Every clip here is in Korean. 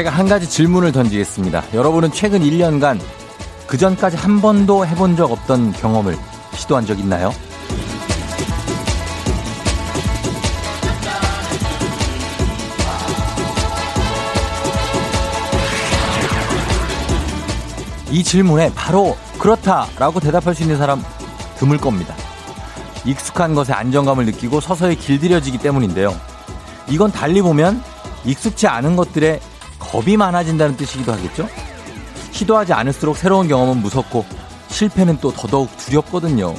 제가 한 가지 질문을 던지겠습니다. 여러분은 최근 1년간 그 전까지 한 번도 해본 적 없던 경험을 시도한 적 있나요? 이 질문에 바로 그렇다라고 대답할 수 있는 사람 드물 겁니다. 익숙한 것에 안정감을 느끼고 서서히 길들여지기 때문인데요. 이건 달리 보면 익숙치 않은 것들에 겁이 많아진다는 뜻이기도 하겠죠? 시도하지 않을수록 새로운 경험은 무섭고 실패는 또 더더욱 두렵거든요.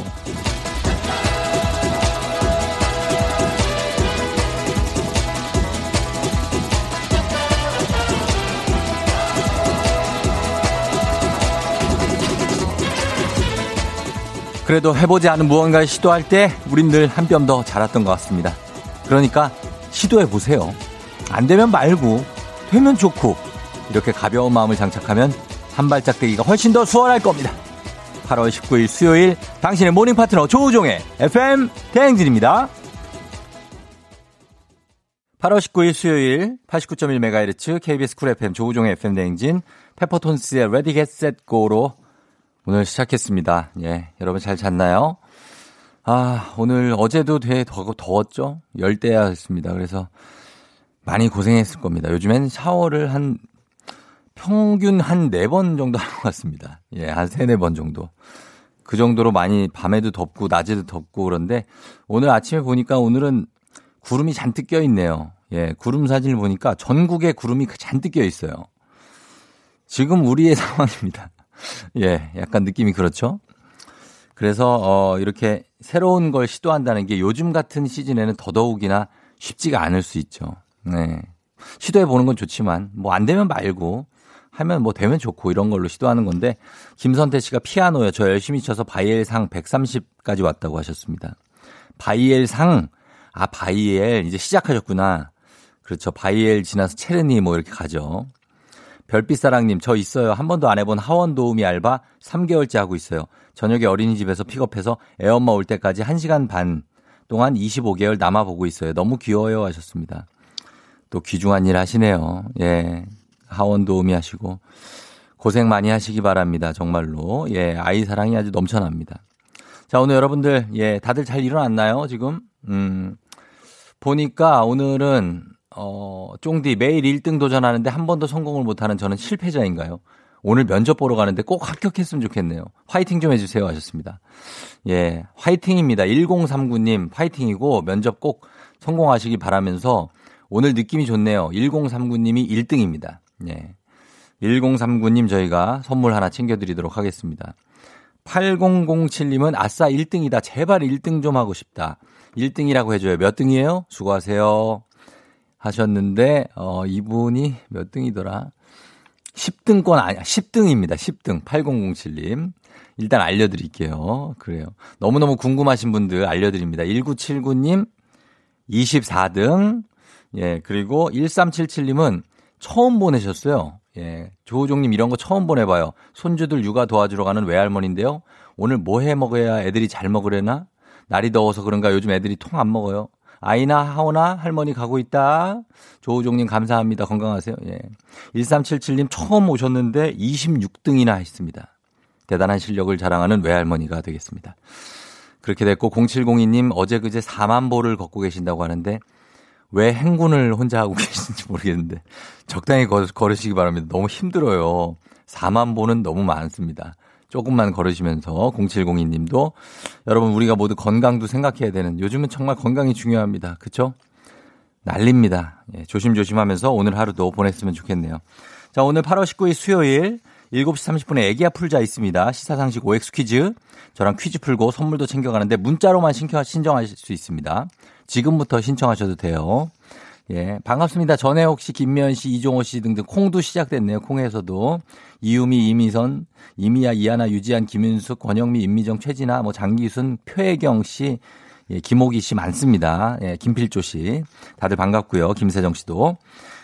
그래도 해보지 않은 무언가를 시도할 때 우린 늘 한 뼘 더 자랐던 것 같습니다. 그러니까 시도해 보세요. 안 되면 말고 되면 좋고 이렇게 가벼운 마음을 장착하면 한 발짝 되기가 훨씬 더 수월할 겁니다. 8월 19일 수요일 당신의 morning 파트너 조우종의 FM 대행진입니다. 8월 19일 수요일 89.1MHz KBS Cool FM 조우종의 FM 대행진 페퍼톤스의 Get Set Go로 오늘 시작했습니다. 예, 여러분 잘 잤나요? 아, 오늘 어제도 되게 더, 더웠죠? 열대야였습니다. 그래서 많이 고생했을 겁니다. 요즘엔 샤워를 한 평균 한 네 번 정도 하는 것 같습니다. 예, 한 세네 번 정도. 그 정도로 많이 밤에도 덥고 낮에도 덥고 그런데 오늘 아침에 보니까 오늘은 구름이 잔뜩 껴 있네요. 예, 구름 사진을 보니까 전국에 구름이 잔뜩 껴 있어요. 지금 우리의 상황입니다. 예, 약간 느낌이 그렇죠? 그래서, 어, 이렇게 새로운 걸 시도한다는 게 요즘 같은 시즌에는 더더욱이나 쉽지가 않을 수 있죠. 네. 시도해 보는 건 좋지만, 뭐 안 되면 말고, 하면 뭐 되면 좋고 이런 걸로 시도하는 건데, 김선태 씨가 피아노요. 저 열심히 쳐서 바이엘 상 130까지 왔다고 하셨습니다. 바이엘 상, 아, 바이엘, 이제 시작하셨구나. 그렇죠. 바이엘 지나서 체르니 뭐 이렇게 가죠. 별빛사랑님, 저 있어요. 한 번도 안 해본 하원 도우미 알바 3개월째 하고 있어요. 저녁에 어린이집에서 픽업해서 애엄마 올 때까지 1시간 반 동안 25개월 남아보고 있어요. 너무 귀여워요. 하셨습니다. 또 귀중한 일 하시네요. 예. 하원 도우미 하시고. 고생 많이 하시기 바랍니다. 정말로. 예. 아이 사랑이 아주 넘쳐납니다. 자, 오늘 여러분들, 예. 다들 잘 일어났나요? 지금? 음. 보니까 오늘은 어, 쫑디 매일 1등 도전하는데 한 번도 성공을 못하는 저는 실패자인가요? 오늘 면접 보러 가는데 꼭 합격했으면 좋겠네요. 화이팅 좀 해주세요 하셨습니다. 예, 화이팅입니다. 1039님 화이팅이고 면접 꼭 성공하시기 바라면서 오늘 느낌이 좋네요. 1039님이 1등입니다. 예. 1039님 저희가 선물 하나 챙겨드리도록 하겠습니다. 8007님은 아싸 1등이다. 제발 1등 좀 하고 싶다. 1등이라고 해줘요. 몇 등이에요? 수고하세요. 하셨는데, 어, 이분이 몇 등이더라? 10등권 아니야. 10등입니다. 10등. 8007님. 일단 알려드릴게요. 그래요. 너무너무 궁금하신 분들 알려드립니다. 1979님 24등. 예, 그리고 1377님은 처음 보내셨어요. 예, 조우종님 이런 거 처음 보내봐요. 손주들 육아 도와주러 가는 외할머니인데요. 오늘 뭐 해 먹어야 애들이 잘 먹으려나? 날이 더워서 그런가 요즘 애들이 통 안 먹어요. 아이나 하오나 할머니 가고 있다. 조우종님 감사합니다. 건강하세요. 예. 1377님 처음 오셨는데 26등이나 했습니다. 대단한 실력을 자랑하는 외할머니가 되겠습니다. 그렇게 됐고 0702님 어제 그제 4만 보를 걷고 계신다고 하는데 왜 행군을 혼자 하고 계신지 모르겠는데 적당히 걸으시기 바랍니다. 너무 힘들어요. 4만 보는 너무 많습니다. 조금만 걸으시면서 0702님도 여러분 우리가 모두 건강도 생각해야 되는 요즘은 정말 건강이 중요합니다. 그쵸? 난립니다. 예, 조심조심하면서 오늘 하루도 보냈으면 좋겠네요. 자, 오늘 8월 19일 수요일 7시 30분에 애기야 풀자 있습니다. 시사상식 OX 퀴즈. 저랑 퀴즈 풀고 선물도 챙겨가는데 문자로만 신청하실 수 있습니다. 지금부터 신청하셔도 돼요. 예, 반갑습니다. 전에 혹시 김미연 씨, 이종호 씨 등등 콩도 시작됐네요. 콩에서도 이유미, 이미선, 이미야, 이하나, 유지한, 김윤숙, 권영미, 임미정, 최진아, 뭐 장기순, 표혜경 씨, 예, 김호기 씨 많습니다. 예, 김필조 씨. 다들 반갑고요. 김세정 씨도.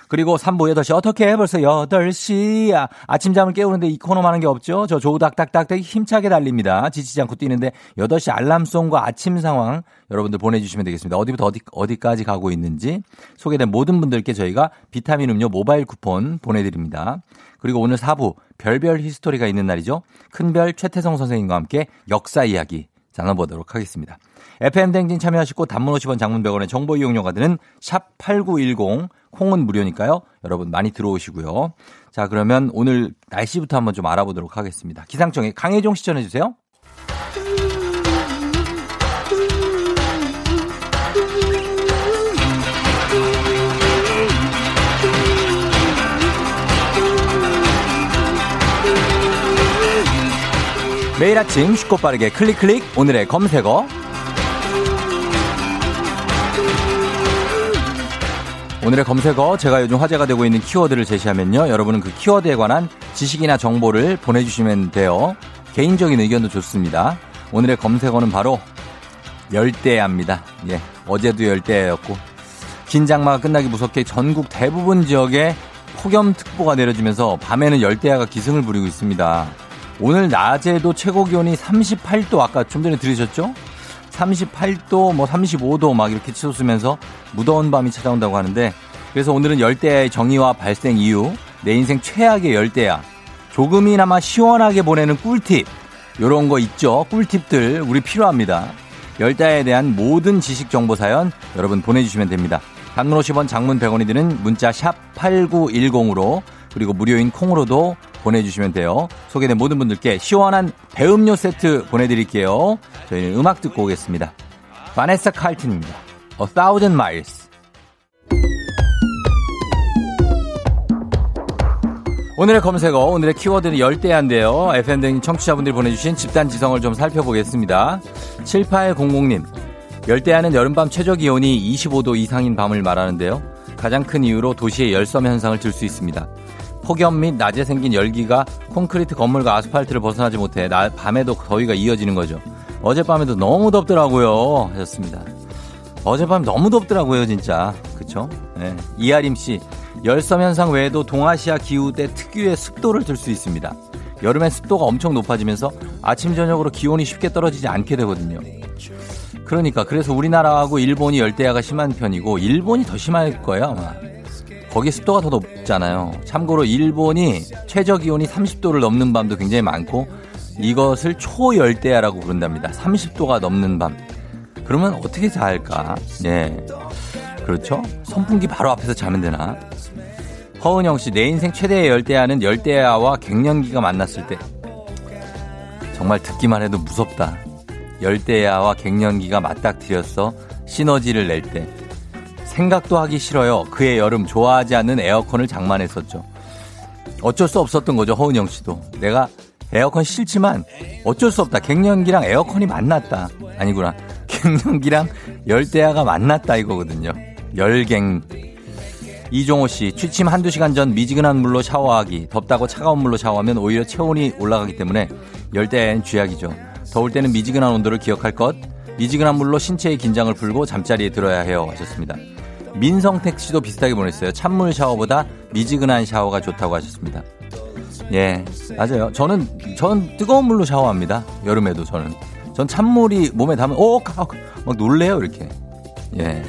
그리고 3부 8시 어떻게 벌써 8시야. 아침잠을 깨우는데 이 코너 많은 게 없죠? 저 조우 닥닥닥닥 힘차게 달립니다. 지치지 않고 뛰는데 8시 알람송과 아침 상황 여러분들 보내주시면 되겠습니다. 어디부터 어디, 어디까지 가고 있는지 소개된 모든 분들께 저희가 비타민 음료 모바일 쿠폰 보내드립니다. 그리고 오늘 4부 별별 히스토리가 있는 날이죠. 큰별 최태성 선생님과 함께 역사 이야기 나눠보도록 하겠습니다. FM 댕진 참여하시고 단문 50원 장문 100원의 정보 이용료가 드는 샵 8910 콩은 무료니까요. 여러분 많이 들어오시고요. 자, 그러면 오늘 날씨부터 한번 좀 알아보도록 하겠습니다. 기상청에 강혜종 시전해 주세요. 매일 아침 쉽고 빠르게 클릭 클릭 오늘의 검색어 오늘의 검색어 제가 요즘 화제가 되고 있는 키워드를 제시하면요. 여러분은 그 키워드에 관한 지식이나 정보를 보내주시면 돼요. 개인적인 의견도 좋습니다. 오늘의 검색어는 바로 열대야입니다. 예 어제도 열대야였고. 긴장마가 끝나기 무섭게 전국 대부분 지역에 폭염특보가 내려지면서 밤에는 열대야가 기승을 부리고 있습니다. 오늘 낮에도 최고 기온이 38도 아까 좀 전에 들으셨죠? 38도 뭐 35도 막 이렇게 치솟으면서 무더운 밤이 찾아온다고 하는데 그래서 오늘은 열대야의 정의와 발생 이유 내 인생 최악의 열대야 조금이나마 시원하게 보내는 꿀팁 요런 거 있죠? 꿀팁들 우리 필요합니다. 열대야에 대한 모든 지식 정보 사연 여러분 보내주시면 됩니다. 단문 50원 장문 100원이 드는 문자 샵 8910으로 그리고 무료인 콩으로도 보내주시면 돼요. 소개된 모든 분들께 시원한 배음료 세트 보내드릴게요. 저희는 음악 듣고 오겠습니다. 바네사 칼튼입니다. A Thousand Miles. 오늘의 검색어, 오늘의 키워드는 열대야인데요. FM등 청취자분들이 보내주신 집단 지성을 좀 살펴보겠습니다. 7800님. 열대야는 여름밤 최저 기온이 25도 이상인 밤을 말하는데요. 가장 큰 이유로 도시의 열섬 현상을 들 수 있습니다. 폭염 및 낮에 생긴 열기가 콘크리트 건물과 아스팔트를 벗어나지 못해 나, 밤에도 더위가 이어지는 거죠. 어젯밤에도 너무 덥더라고요. 하셨습니다. 어젯밤 너무 덥더라고요, 진짜. 그쵸? 네. 이아림 씨, 열섬 현상 외에도 동아시아 기후대 특유의 습도를 들 수 있습니다. 여름엔 습도가 엄청 높아지면서 아침 저녁으로 기온이 쉽게 떨어지지 않게 되거든요. 그러니까 그래서 우리나라하고 일본이 열대야가 심한 편이고 일본이 더 심할 거예요 아마. 거기 습도가 더 높잖아요. 참고로 일본이 최저 기온이 30도를 넘는 밤도 굉장히 많고 이것을 초열대야라고 부른답니다. 30도가 넘는 밤. 그러면 어떻게 잘까? 예. 그렇죠? 선풍기 바로 앞에서 자면 되나? 허은영 씨, 내 인생 최대의 열대야는 열대야와 갱년기가 만났을 때. 정말 듣기만 해도 무섭다. 열대야와 갱년기가 맞닥뜨렸어 시너지를 낼 때. 생각도 하기 싫어요. 그의 여름 좋아하지 않는 에어컨을 장만했었죠. 어쩔 수 없었던 거죠. 허은영 씨도. 내가 에어컨 싫지만 어쩔 수 없다. 갱년기랑 에어컨이 만났다. 아니구나. 갱년기랑 열대야가 만났다 이거거든요. 열갱. 이종호 씨, 취침 한두 시간 전 미지근한 물로 샤워하기. 덥다고 차가운 물로 샤워하면 오히려 체온이 올라가기 때문에 열대야엔 쥐약이죠. 더울 때는 미지근한 온도를 기억할 것. 미지근한 물로 신체의 긴장을 풀고 잠자리에 들어야 해요. 하셨습니다. 민성택 씨도 비슷하게 보냈어요. 찬물 샤워보다 미지근한 샤워가 좋다고 하셨습니다. 예, 맞아요. 저는, 전 뜨거운 물로 샤워합니다. 여름에도 저는. 전 찬물이 몸에 닿으면, 오, 막 놀래요, 이렇게. 예.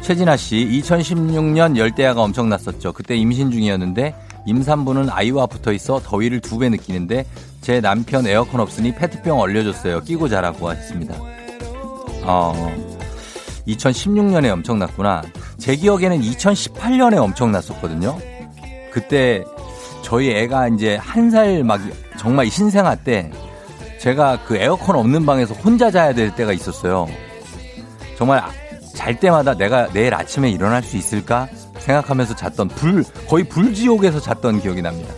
최진아 씨, 2016년 열대야가 엄청 났었죠. 그때 임신 중이었는데, 임산부는 아이와 붙어 있어 더위를 두 배 느끼는데, 제 남편 에어컨 없으니 페트병 얼려줬어요. 끼고 자라고 하셨습니다. 어, 2016년에 엄청났구나. 제 기억에는 2018년에 엄청났었거든요. 그때 저희 애가 이제 한 살 막 정말 신생아 때 제가 그 에어컨 없는 방에서 혼자 자야 될 때가 있었어요. 정말 잘 때마다 내가 내일 아침에 일어날 수 있을까 생각하면서 잤던 불, 거의 불지옥에서 잤던 기억이 납니다.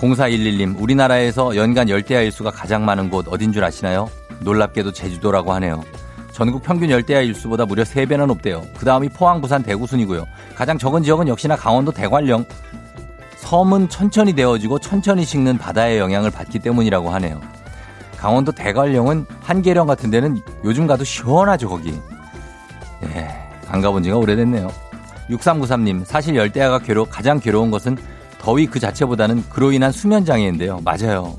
0411님, 우리나라에서 연간 열대야 일수가 가장 많은 곳 어딘 줄 아시나요? 놀랍게도 제주도라고 하네요. 전국 평균 열대야 일수보다 무려 3배나 높대요. 그 다음이 포항, 부산, 대구 순이고요. 가장 적은 지역은 역시나 강원도 대관령. 섬은 천천히 데워지고 천천히 식는 바다의 영향을 받기 때문이라고 하네요. 강원도 대관령은 한계령 같은 데는 요즘 가도 시원하죠, 거기. 예, 안 가본 지가 오래됐네요. 6393님, 사실 열대야가 괴로, 가장 괴로운 것은 더위 그 자체보다는 그로 인한 수면 장애인데요. 맞아요.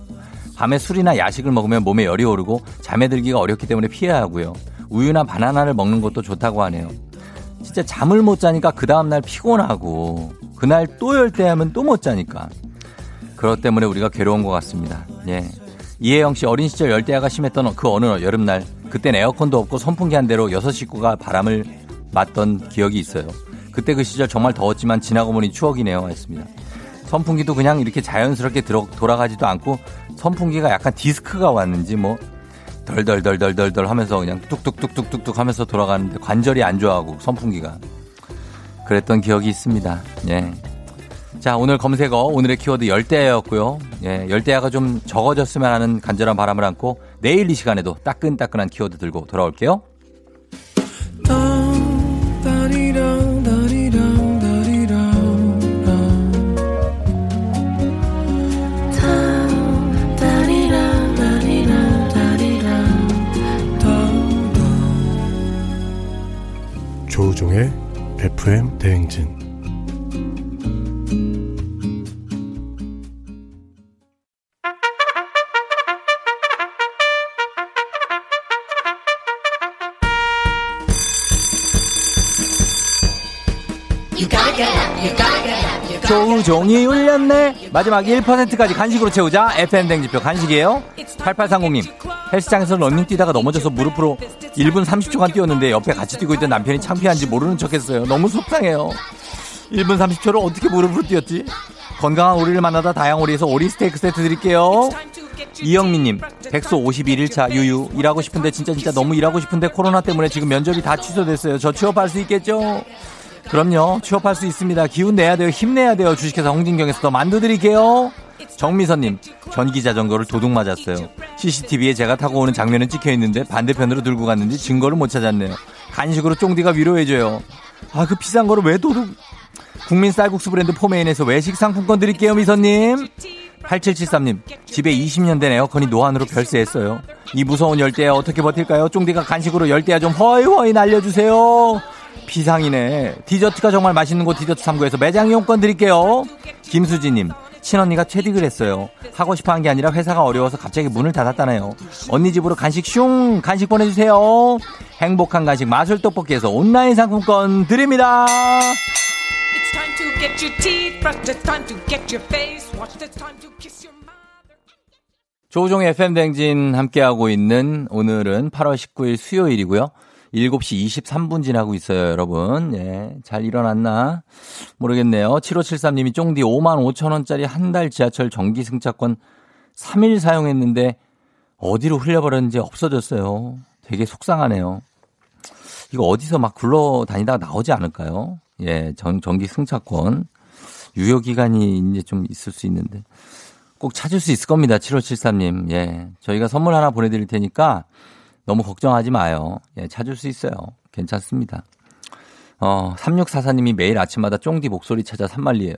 밤에 술이나 야식을 먹으면 몸에 열이 오르고 잠에 들기가 어렵기 때문에 피해야 하고요. 우유나 바나나를 먹는 것도 좋다고 하네요. 진짜 잠을 못 자니까 그 다음날 피곤하고 그날 또 열대야면 또 못 자니까. 그것 때문에 우리가 괴로운 것 같습니다. 예. 이혜영 씨 어린 시절 열대야가 심했던 그 어느 여름날 그땐 에어컨도 없고 선풍기 한 대로 여섯 식구가 바람을 맞던 기억이 있어요. 그때 그 시절 정말 더웠지만 지나고 보니 추억이네요. 했습니다. 선풍기도 그냥 이렇게 자연스럽게 돌아가지도 않고 선풍기가 약간 디스크가 왔는지 뭐 덜덜덜덜덜덜 하면서 그냥 뚝뚝뚝뚝뚝뚝 하면서 돌아가는데 관절이 안 좋아하고 선풍기가 그랬던 기억이 있습니다. 예. 자, 오늘 검색어 오늘의 키워드 열대야였고요. 예, 열대야가 좀 적어졌으면 하는 간절한 바람을 안고 내일 이 시간에도 따끈따끈한 키워드 들고 돌아올게요. 조우종의 FM 대행진 조우종이 울렸네. 마지막 1%까지 간식으로 채우자. FM 댕지표 간식이에요. 8830님. 헬스장에서 런닝 뛰다가 넘어져서 무릎으로 1분 30초간 뛰었는데 옆에 같이 뛰고 있던 남편이 창피한지 모르는 척했어요. 너무 속상해요. 1분 30초를 어떻게 무릎으로 뛰었지? 건강한 오리를 만나다 다양오리에서 오리 스테이크 세트 드릴게요. 이영민님, 백소 51일차 유유. 일하고 싶은데 진짜 진짜 너무 일하고 싶은데 코로나 때문에 지금 면접이 다 취소됐어요. 저 취업할 수 있겠죠? 그럼요. 취업할 수 있습니다. 기운 내야 돼요. 힘내야 돼요. 주식회사 홍진경에서 더 만두 드릴게요. 정미선님, 전기 자전거를 도둑 맞았어요. CCTV에 제가 타고 오는 장면은 찍혀 있는데 반대편으로 들고 갔는지 증거를 못 찾았네요. 간식으로 쫑디가 위로해줘요. 아, 그 비싼 거를 왜 도둑? 국민 쌀국수 브랜드 포메인에서 외식 상품권 드릴게요, 미선님. 8773님, 집에 20년 된 에어컨이 노안으로 별세했어요. 이 무서운 열대야 어떻게 버틸까요? 쫑디가 간식으로 열대야 좀 허이허이 날려주세요. 비상이네. 디저트가 정말 맛있는 곳 디저트 3구에서 매장 이용권 드릴게요. 김수지님, 친언니가 채딕을 했어요. 하고 싶어 한 게 아니라 회사가 어려워서 갑자기 문을 닫았다네요. 언니 집으로 간식 슝! 간식 보내주세요. 행복한 간식 마술 떡볶이에서 온라인 상품권 드립니다. 조종의 FM댕진 함께하고 있는 오늘은 8월 19일 수요일이고요. 7시 23분 지나고 있어요, 여러분. 예, 잘 일어났나? 모르겠네요. 7573님이 쫑디 5만 5천 원짜리 한 달 지하철 정기 승차권 3일 사용했는데 어디로 흘려버렸는지 없어졌어요. 되게 속상하네요. 이거 어디서 막 굴러다니다가 나오지 않을까요? 예, 전, 정기 승차권. 유효기간이 이제 좀 있을 수 있는데. 꼭 찾을 수 있을 겁니다. 7573님. 예. 저희가 선물 하나 보내드릴 테니까 너무 걱정하지 마요. 예, 찾을 수 있어요. 괜찮습니다. 어, 3644님이 매일 아침마다 쫑디 목소리 찾아 산말리에요.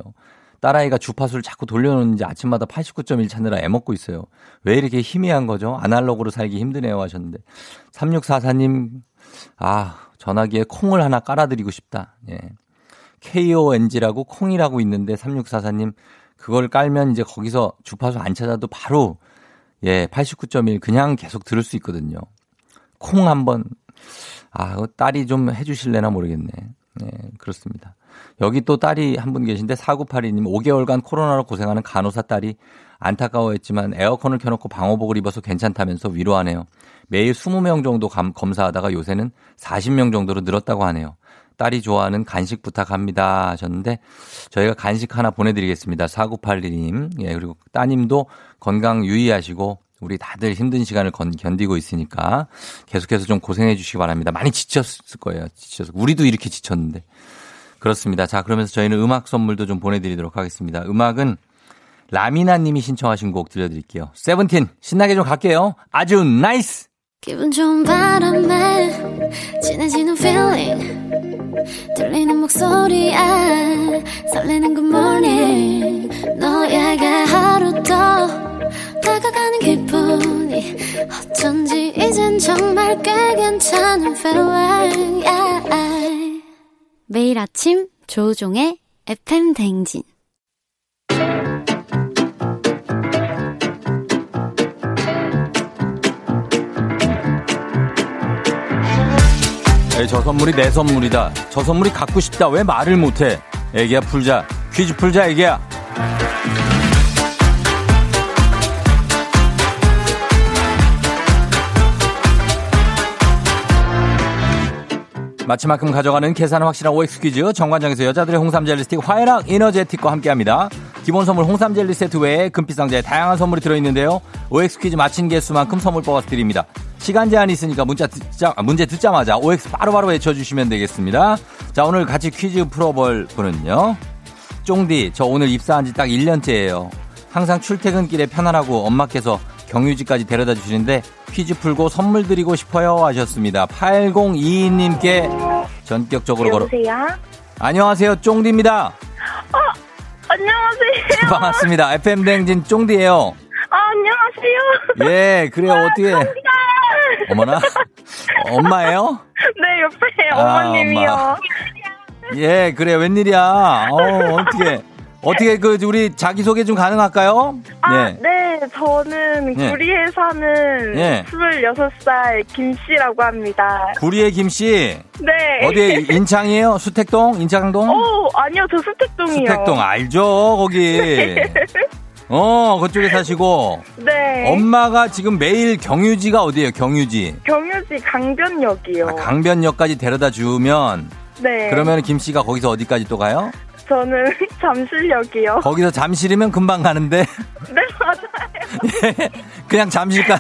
딸아이가 주파수를 자꾸 돌려놓는지 아침마다 89.1 찾느라 애먹고 있어요. 왜 이렇게 희미한 거죠? 아날로그로 살기 힘드네요 하셨는데. 3644님, 아, 전화기에 콩을 하나 깔아드리고 싶다. 예. KONG라고 콩이라고 있는데 3644님, 그걸 깔면 이제 거기서 주파수 안 찾아도 바로 예, 89.1 그냥 계속 들을 수 있거든요. 콩 한번 아, 딸이 좀 해주실래나 모르겠네. 네, 그렇습니다. 여기 또 딸이 한 분 계신데 4982님 5개월간 코로나로 고생하는 간호사 딸이 안타까워했지만 에어컨을 켜놓고 방호복을 입어서 괜찮다면서 위로하네요. 매일 20명 정도 감, 검사하다가 요새는 40명 정도로 늘었다고 하네요. 딸이 좋아하는 간식 부탁합니다 하셨는데 저희가 간식 하나 보내드리겠습니다. 4981님. 예, 그리고 따님도 건강 유의하시고 우리 다들 힘든 시간을 건, 견디고 있으니까 계속해서 좀 고생해 주시기 바랍니다. 많이 지쳤을 거예요. 지쳐서. 우리도 이렇게 지쳤는데. 그렇습니다. 자, 그러면서 저희는 음악 선물도 좀 보내드리도록 하겠습니다. 음악은 라미나 님이 신청하신 곡 들려드릴게요. 세븐틴, 신나게 좀 갈게요. 아주 nice! 기분 좋은 바람에 진해지는 feeling 들리는 목소리에 설레는 good morning 너에게 하루 더 다가가는 기분이 어쩐지 이젠 정말 꽤 괜찮은 feeling yeah. 매일 아침 조우종의 FM 댕진 저 선물이 내 선물이다. 저 선물이 갖고 싶다. 왜 말을 못해? 애기야 풀자. 퀴즈 풀자 애기야. 마치만큼 가져가는 계산 확실한 OX 퀴즈 정관장에서 여자들의 홍삼 젤리 스틱 화해락 이너제틱과 함께합니다. 기본 선물 홍삼 젤리 세트 외에 금빛 상자에 다양한 선물이 들어있는데요. OX 퀴즈 마친 개수만큼 선물 뽑아서 드립니다. 시간 제한이 있으니까 문자 듣자, 아, 문제 듣자마자 OX 바로바로 외쳐주시면 되겠습니다. 자 오늘 같이 퀴즈 풀어볼 분은요. 쫑디 저 오늘 입사한 지 딱 1년째예요. 항상 출퇴근길에 편안하고 엄마께서 경유지까지 데려다 주시는데 퀴즈 풀고 선물 드리고 싶어요 하셨습니다. 8022님께 전격적으로 걸어. 안녕하세요. 쫑디입니다. 안녕하세요. 반갑습니다. FM 댕진 쫑디예요. 아, 안녕하세요. 예, 그래요. 어떻게 어머나. 엄마예요? 네, 옆에 아, 어머님이요. 엄마. 예, 그래. 웬일이야. 어, 어떻게 어떻게 그 우리 자기 소개 좀 가능할까요? 아, 예. 네, 저는 네. 구리에 사는 예. 26살 김씨라고 합니다. 구리의 김 씨. 네. 어디 인창이에요? 수택동? 인창동? 오, 아니요, 저 수택동이요. 수택동 알죠 거기 어 그쪽에 사시고 네. 엄마가 지금 매일 경유지가 어디예요 경유지 경유지 강변역이요. 아, 강변역까지 데려다 주면 네. 그러면 김 씨가 거기서 어디까지 또 가요 저는 잠실역이요. 거기서 잠실이면 금방 가는데 네, 맞아요. 그냥 잠실까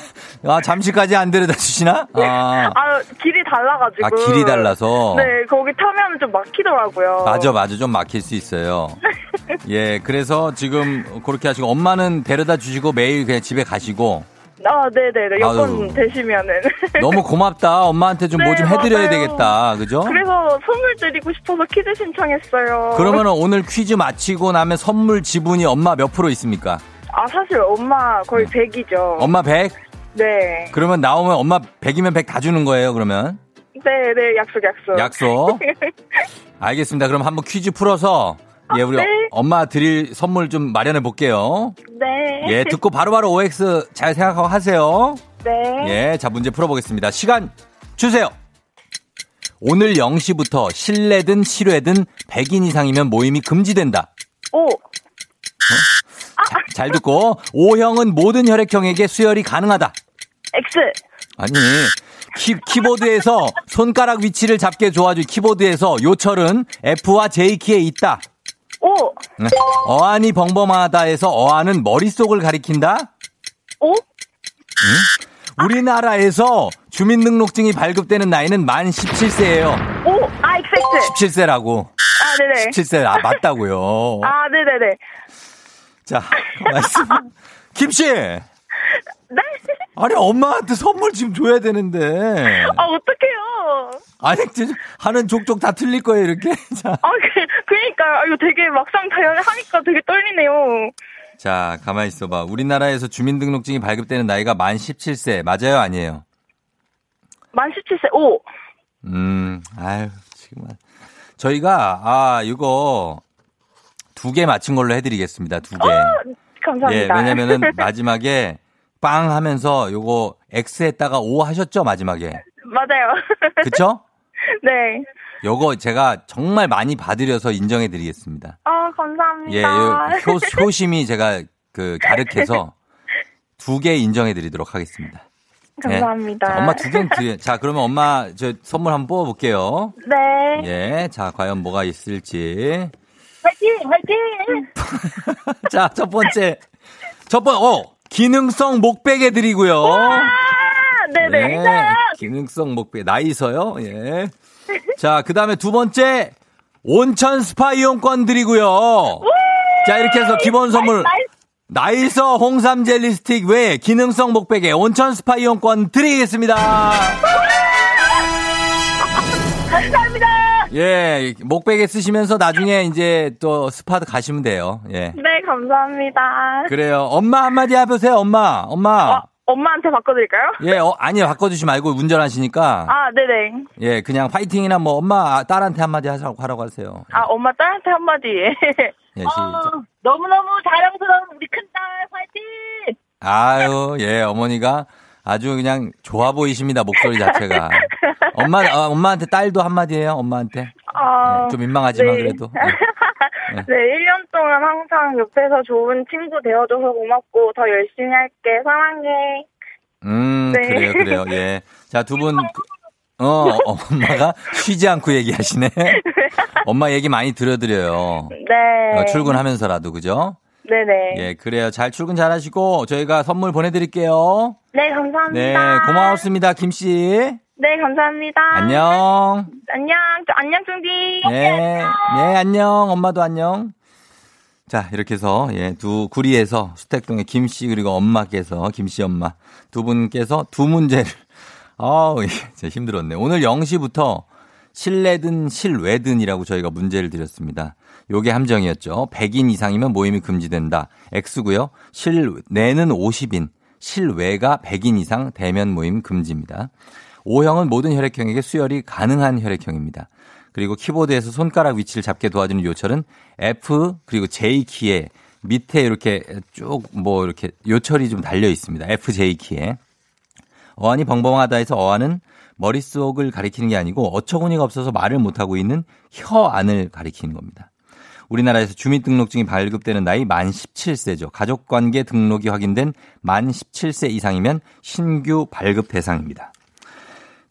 아 잠실까지 안 데려다 주시나 아, 아, 길이 달라가지고. 아 길이 달라서 네, 거기 타면 좀 막히더라고요. 맞아 맞아 좀 막힐 수 있어요 예 그래서 지금 그렇게 하시고 엄마는 데려다 주시고 매일 그냥 집에 가시고 아, 네네네. 여권 아유. 되시면은. 너무 고맙다. 엄마한테 좀 뭐좀 네, 해드려야 맞아요. 되겠다. 그죠? 그래서 선물 드리고 싶어서 퀴즈 신청했어요. 그러면 오늘 퀴즈 마치고 나면 선물 지분이 엄마 몇 프로 있습니까? 아, 사실 엄마 거의 100이죠. 엄마 100? 네. 그러면 나오면 엄마 100이면 100 다 주는 거예요, 그러면? 네네, 약속, 약속. 약속. 알겠습니다. 그럼 한번 퀴즈 풀어서 예, 우리 네. 엄마 드릴 선물 좀 마련해 볼게요. 네. 예, 듣고 바로 바로 OX 잘 생각하고 하세요. 네. 예, 자, 문제 풀어보겠습니다. 시간 주세요. 오늘 0시부터 실내든 실외든 100인 이상이면 모임이 금지된다. 오. 자, 잘 듣고 O형은 모든 혈액형에게 수혈이 가능하다. X. 아니 키, 키보드에서 손가락 위치를 잡게 도와줄 키보드에서 요철은 F와 J 키에 있다. 오. 네. 어안이 벙벙하다에서 어안은 머릿속을 가리킨다. 오. 우리나라에서 주민등록증이 발급되는 나이는 만 17세예요. 오. 아, X. 17세라고. 아, 네네. 17세 아 맞다고요. 아, 네네네. 자 말씀. 김 씨. 네? 아니 엄마한테 선물 지금 줘야 되는데. 아, 어떡해요. 아니 하는 족족 다 틀릴 거예요 이렇게. 자, 아, 그, 아, 이거 되게 막상 다 하니까 되게 떨리네요. 자 가만히 있어봐. 우리나라에서 주민등록증이 발급되는 나이가 만 17세 맞아요 아니에요? 만 17세. 오. 음, 아유 지금 저희가 아 이거 두 개 맞힌 걸로 해드리겠습니다 두 개. 감사합니다. 예, 왜냐면은 마지막에 빵 하면서 요거 X에다가 O 하셨죠 마지막에. 맞아요. 그쵸? 네. 요거 제가 정말 많이 봐드려서 인정해 드리겠습니다. 아, 감사합니다. 예, 요 효, 효심이 제가 그 가르쳐서 두 개 인정해 드리도록 하겠습니다. 예. 감사합니다. 자, 엄마 두 개는 드려. 자, 그러면 엄마 저 선물 한번 뽑아 볼게요. 네. 예, 자, 과연 뭐가 있을지. 화이팅! 화이팅! 자, 첫 번째. 첫 번, 어! 기능성 목베개 드리고요. 아, 네네. 네, 기능성 목베개. 나이서요. 예. 자, 그 다음에 두 번째. 온천 스파 이용권 드리고요. 자, 이렇게 해서 기본 선물. 나이서 홍삼 젤리 스틱 외에 기능성 목베개 온천 스파 이용권 드리겠습니다. 감사합니다. 예, 목베개 쓰시면서 나중에 이제 또 스파 가시면 돼요. 예. 네, 감사합니다. 그래요. 엄마 한마디 해보세요, 엄마. 엄마. 어, 엄마한테 바꿔드릴까요? 예, 어, 아니요. 바꿔주지 말고 운전하시니까. 아, 네네. 예, 그냥 파이팅이나 뭐 엄마, 딸한테 한마디 하자고 하라고 하세요. 아, 엄마 딸한테 한마디. 예, 어, 시작. 너무너무 자랑스러운 우리 큰딸 화이팅! 아유, 예, 어머니가 아주 그냥 좋아 보이십니다. 목소리 자체가. 엄마, 어, 엄마한테 딸도 한마디 해요. 엄마한테. 아, 예, 좀 민망하지만 네. 그래도. 예. 네, 1년 동안 항상 옆에서 좋은 친구 되어줘서 고맙고 더 열심히 할게. 사랑해. 음, 네. 그래요, 그래요. 예. 자, 두 분, 그- 어, 엄마가 쉬지 않고 얘기하시네. 엄마 얘기 많이 들어드려요. 네. 어, 출근하면서라도, 그죠? 네네. 예, 그래요. 잘 출근 잘 하시고, 저희가 선물 보내드릴게요. 네, 감사합니다. 네, 고마웠습니다, 김씨. 네, 감사합니다. 안녕. 안녕. 저- 안녕, 중디. 네, 네, 안녕. 엄마도 안녕. 자, 이렇게 해서, 예, 두, 구리에서 수택동의 김씨 그리고 엄마께서, 김씨 엄마 두 분께서 두 문제를, 아우, 예, 진짜 힘들었네. 오늘 0시부터 실내든 실외든이라고 저희가 문제를 드렸습니다. 요게 함정이었죠. 100인 이상이면 모임이 금지된다. X고요. 실내는 50인, 실외가 100인 이상 대면 모임 금지입니다. O형은 모든 혈액형에게 수혈이 가능한 혈액형입니다. 그리고 키보드에서 손가락 위치를 잡게 도와주는 요철은 F 그리고 J 키에 밑에 이렇게 쭉 뭐 이렇게 요철이 좀 달려 있습니다. F, J 키에. 어안이 벙벙하다 해서 어안은 머릿속을 가리키는 게 아니고 어처구니가 없어서 말을 못하고 있는 혀 안을 가리키는 겁니다. 우리나라에서 주민등록증이 발급되는 나이 만 17세죠. 가족관계 등록이 확인된 만 17세 이상이면 신규 발급 대상입니다.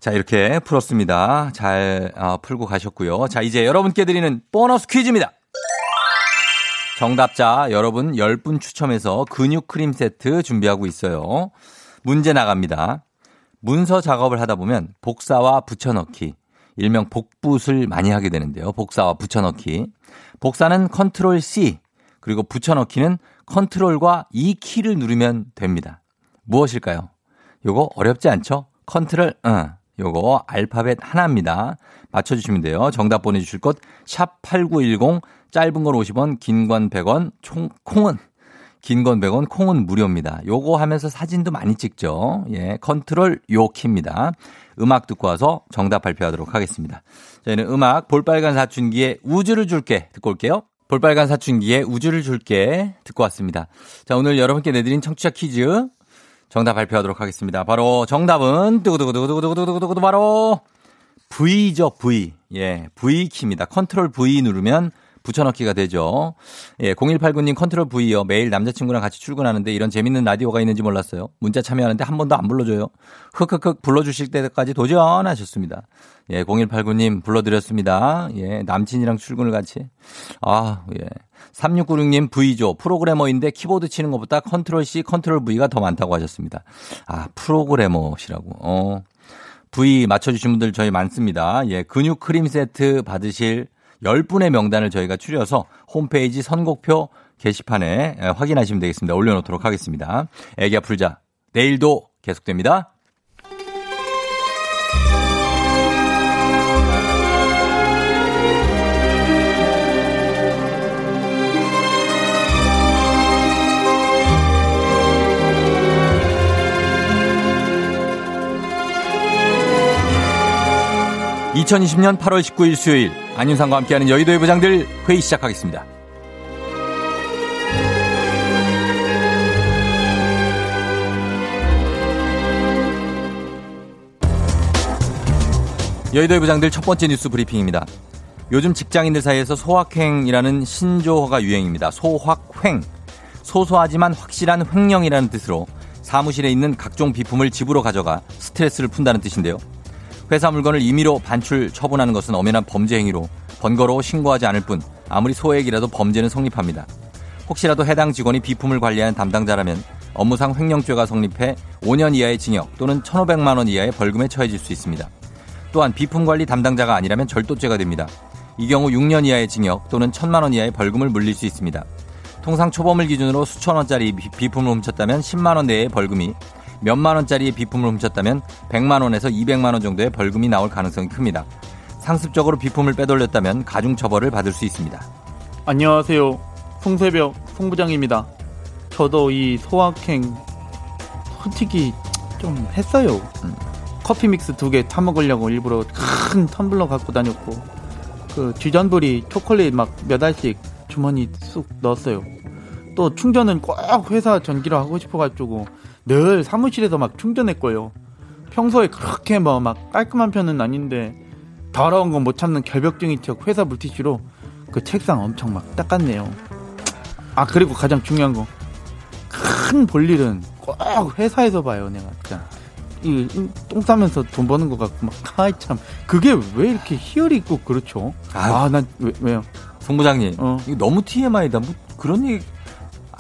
자, 이렇게 풀었습니다. 잘 어, 풀고 가셨고요. 자, 이제 여러분께 드리는 보너스 퀴즈입니다. 정답자 여러분 10분 추첨해서 근육 크림 세트 준비하고 있어요. 문제 나갑니다. 문서 작업을 하다 보면 복사와 붙여넣기, 일명 복붙을 많이 하게 되는데요. 복사와 붙여넣기. 복사는 컨트롤 C, 그리고 붙여넣기는 컨트롤과 이 키를 누르면 됩니다. 무엇일까요? 요거 어렵지 않죠? 컨트롤, 응. 요거 알파벳 하나입니다. 맞춰주시면 돼요. 정답 보내주실 곳, 샵8910, 짧은 건 50원, 긴 건 100원, 총, 콩은, 긴 건 100원, 콩은 무료입니다. 요거 하면서 사진도 많이 찍죠. 예, 컨트롤 요 키입니다. 음악 듣고 와서 정답 발표하도록 하겠습니다. 저희는 음악 볼빨간 사춘기의 우주를 줄게 듣고 올게요. 볼빨간 사춘기의 우주를 줄게 듣고 왔습니다. 자, 오늘 여러분께 내드린 청취자 퀴즈 정답 발표하도록 하겠습니다. 바로 정답은 두구두구두구두구두구두구두구 바로 V죠, V. 예, V 키입니다. 컨트롤 V 누르면 붙여넣기가 되죠. 예, 0189님 컨트롤 V요. 매일 남자친구랑 같이 출근하는데 이런 재밌는 라디오가 있는지 몰랐어요. 문자 참여하는데 한 번도 안 불러줘요. 흑흑흑 불러주실 때까지 도전하셨습니다. 예, 0189님 불러드렸습니다. 예, 남친이랑 출근을 같이. 아, 예. 3696님 V죠. 프로그래머인데 키보드 치는 것보다 컨트롤 C, 컨트롤 V가 더 많다고 하셨습니다. 아, 프로그래머시라고. 어. V 맞춰주신 분들 저희 많습니다. 예, 근육 크림 세트 받으실 10분의 명단을 저희가 추려서 홈페이지 선곡표 게시판에 예, 확인하시면 되겠습니다. 올려놓도록 하겠습니다. 애기야 풀자. 내일도 계속됩니다. (2020년 8월 19일) 수요일 안윤상과 함께하는 여의도의 부장들 회의 시작하겠습니다. 여의도의 부장들 첫 번째 뉴스 브리핑입니다. 요즘 직장인들 사이에서 소확행이라는 신조어가 유행입니다. 소확행. 소소하지만 확실한 횡령이라는 뜻으로 사무실에 있는 각종 비품을 집으로 가져가 스트레스를 푼다는 뜻인데요. 회사 물건을 임의로 반출 처분하는 것은 엄연한 범죄 행위로 번거로워 신고하지 않을 뿐 아무리 소액이라도 범죄는 성립합니다. 혹시라도 해당 직원이 비품을 관리하는 담당자라면 업무상 횡령죄가 성립해 5년 이하의 징역 또는 1,500만 원 이하의 벌금에 처해질 수 있습니다. 또한 비품 관리 담당자가 아니라면 절도죄가 됩니다. 이 경우 6년 이하의 징역 또는 1천만 원 이하의 벌금을 물릴 수 있습니다. 통상 초범을 기준으로 수천 원짜리 비- 비품을 훔쳤다면 10만 원 내의 벌금이 몇만 원짜리 비품을 훔쳤다면 100만 원에서 200만 원 정도의 벌금이 나올 가능성이 큽니다. 상습적으로 비품을 빼돌렸다면 가중 처벌을 받을 수 있습니다. 안녕하세요. 송새벽 송부장입니다. 저도 이 소확행 솔직히 좀 했어요. 커피 믹스 두 개 타먹으려고 일부러 큰 텀블러 갖고 다녔고 그 쥐전부리 초콜릿 막 몇 알씩 주머니 쑥 넣었어요. 또 충전은 꼭 회사 전기로 하고 싶어가지고 늘 사무실에서 막 충전했고요. 평소에 그렇게 뭐 막 깔끔한 편은 아닌데 더러운 건 못 참는 결벽증인 척 회사 물티슈로 그 책상 엄청 막 닦았네요. 아 그리고 가장 중요한 거 큰 볼일은 꼭 회사에서 봐요 내가 진짜 이똥 싸면서 돈 버는 것 같고 막 아이 참 그게 왜 이렇게 희열이 있고 그렇죠. 아난 왜, 왜요 송 부장님, 어. 이거 너무 TMI다. 뭐 그런 얘기.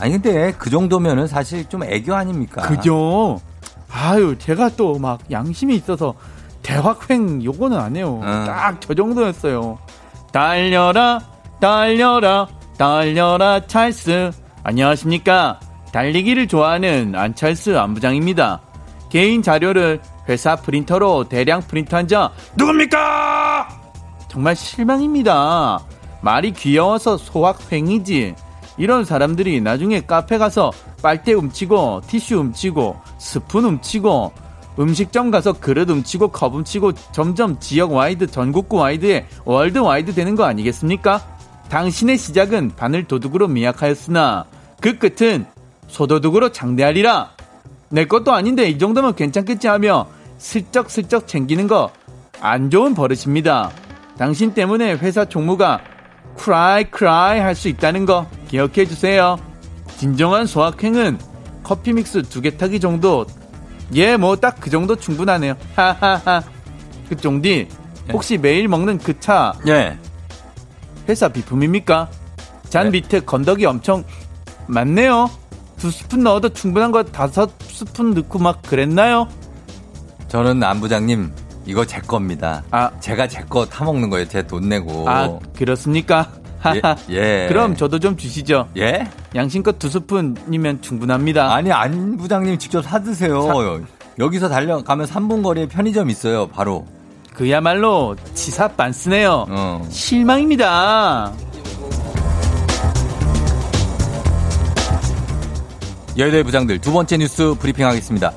아니 근데 그 정도면은 사실 좀 애교 아닙니까? 그죠. 아유 제가 또 막 양심이 있어서 대확횡 요거는 안 해요. 어. 딱저 정도였어요. 달려라 달려라 달려라 찰스. 안녕하십니까? 달리기를 좋아하는 안찰스 안부장입니다. 개인 자료를 회사 프린터로 대량 프린트한 자 누굽니까? 정말 실망입니다. 말이 귀여워서 소확행이지 이런 사람들이 나중에 카페 가서 빨대 훔치고 티슈 훔치고 스푼 훔치고 음식점 가서 그릇 훔치고 컵 훔치고 점점 지역 wide 전국구 wide에 worldwide 되는 거 아니겠습니까? 당신의 시작은 바늘 도둑으로 미약하였으나 그 끝은 소도둑으로 장대하리라. 내 것도 아닌데 이 정도면 괜찮겠지 하며 슬쩍슬쩍 챙기는 거 안 좋은 버릇입니다. 당신 때문에 회사 총무가 cry cry 할수 있다는 거 기억해 주세요. 진정한 소확행은 커피 믹스 두 개 타기 정도. 예, 뭐 딱 그 정도 충분하네요. 하하하. 그 종디 혹시 매일 먹는 그 차 예. 회사 비품입니까? 잔 네. 밑에 건더기 엄청 많네요. 두 스푼 넣어도 충분한 거 다섯 스푼 넣고 막 그랬나요? 저는 안 부장님 이거 제 겁니다. 아. 제가 제 거 타먹는 거예요. 제 돈 내고. 아 그렇습니까? 예, 예. 그럼 저도 좀 주시죠. 예? 양심껏 두 스푼이면 충분합니다. 아니 안 부장님 직접 사드세요. 여기서 달려가면 3분 거리에 편의점 있어요. 바로. 그야말로 치사 빤스네요. 어. 실망입니다. 여의도의 부장들 두 번째 뉴스 브리핑하겠습니다.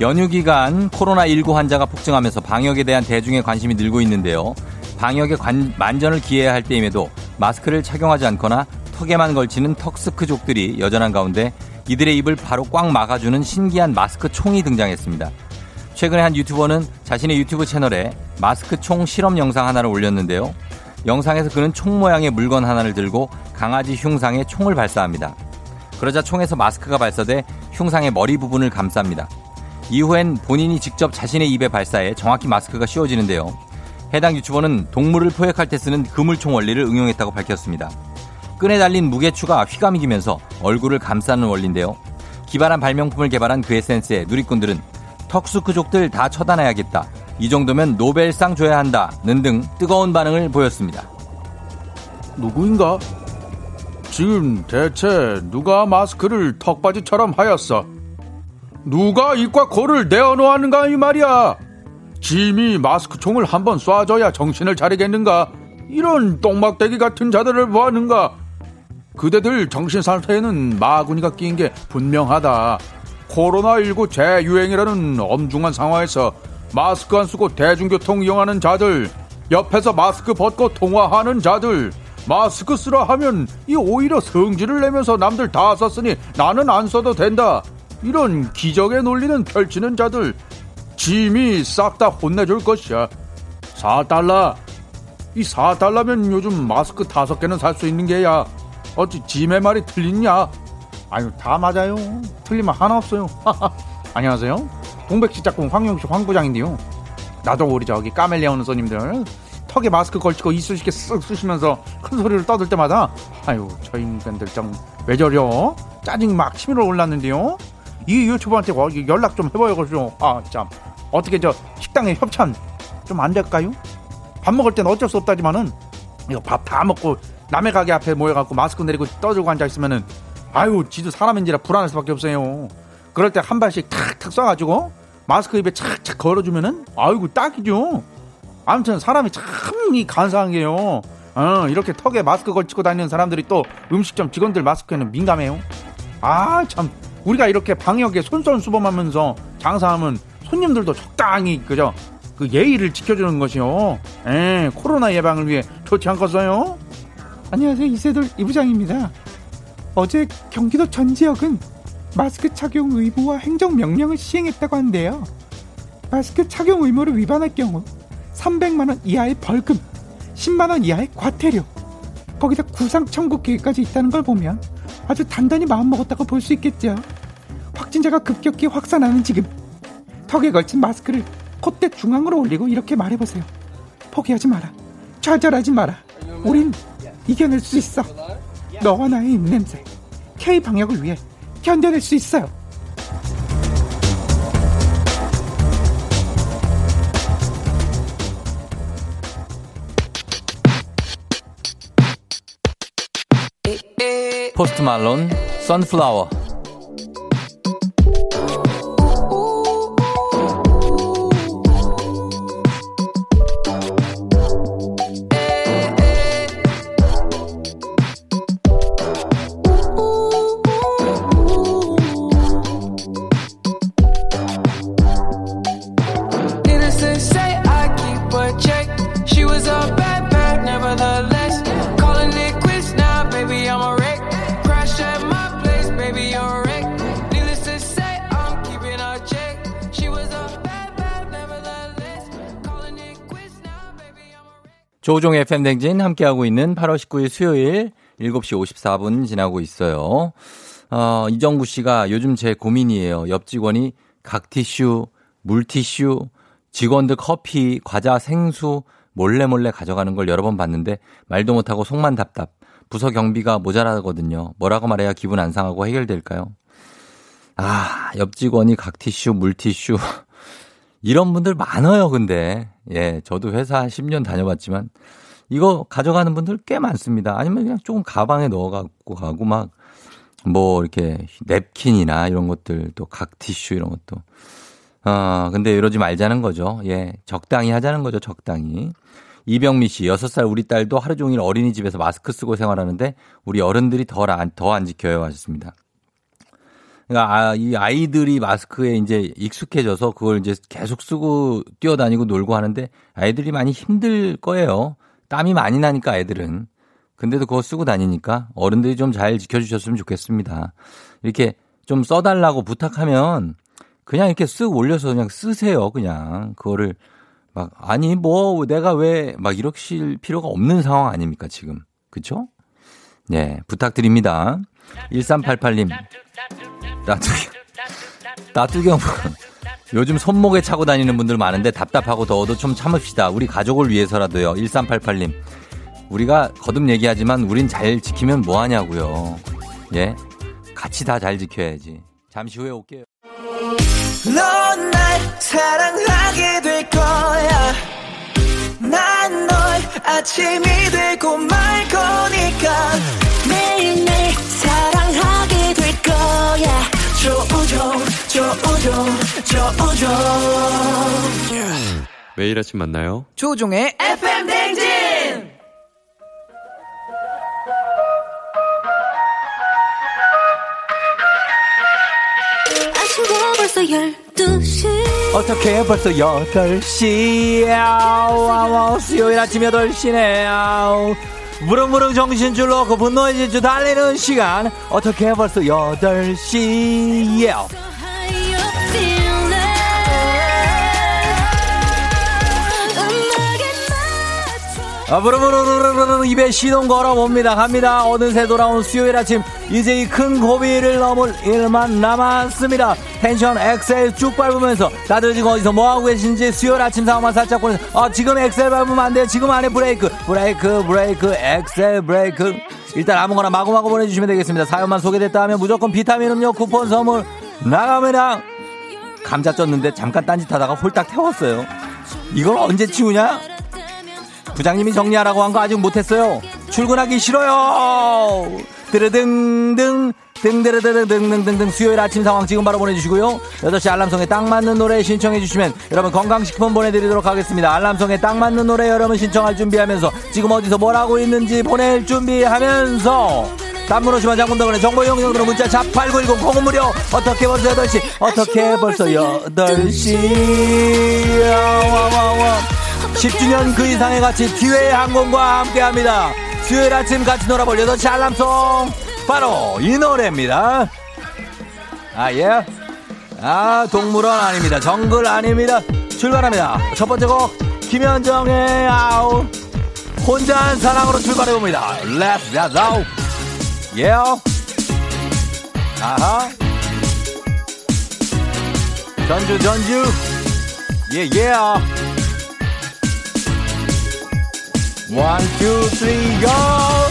연휴 기간 코로나19 환자가 폭증하면서 방역에 대한 대중의 관심이 늘고 있는데요. 방역에 관- 만전을 기해야 할 때임에도 마스크를 착용하지 않거나 턱에만 걸치는 턱스크족들이 여전한 가운데 이들의 입을 바로 꽉 막아주는 신기한 마스크 총이 등장했습니다. 최근에 한 유튜버는 자신의 유튜브 채널에 마스크 총 실험 영상 하나를 올렸는데요. 영상에서 그는 총 모양의 물건 하나를 들고 강아지 흉상에 총을 발사합니다. 그러자 총에서 마스크가 발사돼 흉상의 머리 부분을 감쌉니다. 이후엔 본인이 직접 자신의 입에 발사해 정확히 마스크가 씌워지는데요. 해당 유튜버는 동물을 포획할 때 쓰는 그물총 원리를 응용했다고 밝혔습니다. 끈에 달린 무게추가 휘감기면서 얼굴을 감싸는 원리인데요. 기발한 발명품을 개발한 그의 센스에 누리꾼들은 턱수크족들 다 처단해야겠다. 이 정도면 노벨상 줘야 한다는 등 뜨거운 반응을 보였습니다. 누구인가? 지금 대체 누가 마스크를 턱받이처럼 하였어? 누가 이과 코를 내어놓았는가 이 말이야? 짐이 마스크 총을 한번 쏴줘야 정신을 차리겠는가? 이런 똥막대기 같은 자들을 보았는가? 그대들 정신 상태에는 마구니가 끼인 게 분명하다. 코로나19 재유행이라는 엄중한 상황에서 마스크 안 쓰고 대중교통 이용하는 자들, 옆에서 마스크 벗고 통화하는 자들, 마스크 쓰라 하면 이 오히려 성질을 내면서 남들 다 썼으니 나는 안 써도 된다. 이런 기적의 논리는 펼치는 자들, 짐이 싹 다 혼내줄 것이야. 4달러. 이 4달러면 요즘 마스크 다섯 개는 살 수 있는 게야. 어찌 짐의 말이 틀리냐? 아유, 다 맞아요. 틀리면 하나 없어요. 안녕하세요. 동백시 작품 황영식 황부장인데요. 나도 우리 저기 까멜리아오는 손님들 턱에 마스크 걸치고 이쑤시개 쓱 쑤시면서 큰 소리를 떠들 때마다 아유 저 인간들 좀 왜 저려 짜증 막 치밀어 올랐는데요 이 유튜버한테 어, 연락 좀 해봐야겠죠 아참 어떻게 저 식당에 협찬 좀 안 될까요 밥 먹을 땐 어쩔 수 없다지만은 이거 밥 다 먹고 남의 가게 앞에 모여갖고 마스크 내리고 떠들고 앉아 있으면은 아유 지도 사람인지라 불안할 수밖에 없어요 그럴 때 한 발씩 탁탁 쏴가지고 마스크 입에 착착 걸어주면은 아이고 딱이죠 아무튼 사람이 참 이 간사한 게요. 어, 이렇게 턱에 마스크 걸치고 다니는 사람들이 또 음식점 직원들 마스크에는 민감해요. 아, 참. 우리가 이렇게 방역에 손선수범하면서 장사하면 손님들도 적당히 그죠? 그 예의를 지켜주는 것이요. 에 코로나 예방을 위해 좋지 않겠어요? 안녕하세요 이세돌 이부장입니다. 어제 경기도 전 지역은 마스크 착용 의무와 행정 명령을 시행했다고 하는데요. 마스크 착용 의무를 위반할 경우 300만 원 이하의 벌금, 10만 원 이하의 과태료, 거기다 구상 청구 계획까지 있다는 걸 보면 아주 단단히 마음먹었다고 볼 수 있겠죠. 확진자가 급격히 확산하는 지금 턱에 걸친 마스크를 콧대 중앙으로 올리고 이렇게 말해보세요. 포기하지 마라. 좌절하지 마라. 우린 이겨낼 수 있어. 너와 나의 입냄새. K 방역을 위해 견뎌낼 수 있어요. 포스트 말론, 선플라워. 조종의 FM 댕진 함께하고 있는 8월 19일 수요일 7시 54분 지나고 있어요. 어, 이정구 씨가 요즘 제 고민이에요. 옆 직원이 각티슈, 물티슈, 직원들 커피, 과자, 생수 몰래 몰래 가져가는 걸 여러 번 봤는데 말도 못하고 속만 답답. 부서 경비가 모자라거든요. 뭐라고 말해야 기분 안 상하고 해결될까요? 아, 옆 직원이 각티슈, 물티슈. 이런 분들 많아요, 근데. 예, 저도 회사 한 10년 다녀봤지만 이거 가져가는 분들 꽤 많습니다. 아니면 그냥 조금 가방에 넣어 갖고 가고 막 뭐 이렇게 냅킨이나 이런 것들 또 각 티슈 이런 것도. 어, 근데 이러지 말자는 거죠. 예, 적당히 하자는 거죠, 적당히. 이병미 씨, 6살 우리 딸도 하루 종일 어린이집에서 마스크 쓰고 생활하는데 우리 어른들이 더 안, 더 안 지켜요 하셨습니다. 그러니까 아, 이 아이들이 마스크에 이제 익숙해져서 그걸 이제 계속 쓰고 뛰어다니고 놀고 하는데 아이들이 많이 힘들 거예요. 땀이 많이 나니까 애들은. 근데도 그거 쓰고 다니니까 어른들이 좀 잘 지켜주셨으면 좋겠습니다. 이렇게 좀 써달라고 부탁하면 그냥 이렇게 쓱 올려서 그냥 쓰세요. 그냥 그거를 막 아니 뭐 내가 왜 막 이러실 필요가 없는 상황 아닙니까 지금 그쵸? 네 부탁드립니다. 1388님 따뚜기 형 요즘 손목에 차고 다니는 분들 많은데 답답하고 더워도 좀 참읍시다. 우리 가족을 위해서라도요. 1388님 우리가 거듭 얘기하지만 우린 잘 지키면 뭐 하냐고요. 예 같이 다 잘 지켜야지. 잠시 후에 올게요. 넌 날 사랑하게 될 거야. 난 널 아침이 되고 말 거니까. 매일매일 사랑하게 될 거야. 조우종, 조우종, 조우종. 매일 아침 만나요. 조종의 FM 댕진! 아쉬워 벌써 12시 어떻게 벌써 8시 아우 수요일 아침 8시네 아우 부릉부릉 정신줄 놓고 분노의 질주 달리는 시간 어떻게 벌써 8시 예. 하우 부르르르르르 입에 시동 걸어봅니다. 갑니다. 어느새 돌아온 수요일 아침 이제 이 큰 고비를 넘을 일만 남았습니다. 텐션 엑셀 쭉 밟으면서 다들 지금 어디서 뭐하고 계신지 수요일 아침 상황만 살짝 보는 아 지금 엑셀 밟으면 안 돼요. 지금 안에 브레이크 브레이크 브레이크 엑셀 브레이크 일단 아무거나 마구마구 보내주시면 되겠습니다. 사연만 소개됐다 하면 무조건 비타민 음료 쿠폰 선물 나갑니다. 감자 쪘는데 잠깐 딴짓하다가 홀딱 태웠어요. 이걸 언제 치우냐? 부장님이 정리하라고 한 거 아직 못했어요. 출근하기 싫어요. 드르등등 등드르드르등등등등 수요일 아침 상황 지금 바로 보내주시고요. 8시 알람송에 딱 맞는 노래 신청해 주시면 여러분 건강식품 보내드리도록 하겠습니다. 알람송에 딱 맞는 노래 여러분 신청할 준비하면서 지금 어디서 뭘 하고 있는지 보낼 준비하면서 단문 50원 장문덕원의 정보 용역으로 문자 샵8910 공은 무료 어떻게 벌써 8시 어떻게 벌써 8시 와와와 10주년 그 이상의 가치 기회의 항공과 함께합니다. 수요일 아침 같이 놀아볼 8시 알람송. 바로 이 노래입니다. 아 예? 아 동물원 아닙니다. 정글 아닙니다. 출발합니다. 첫 번째 곡 김현정의 아우. 혼자 한 사랑으로 출발해봅니다. Let's go. Yeah 아하. 전주 전주. Yeah yeah One two three go!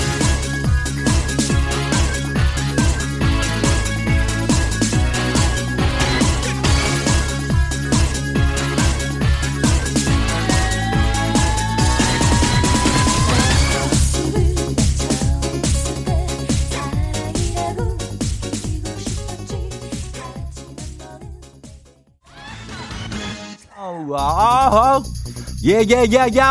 와, 예예예예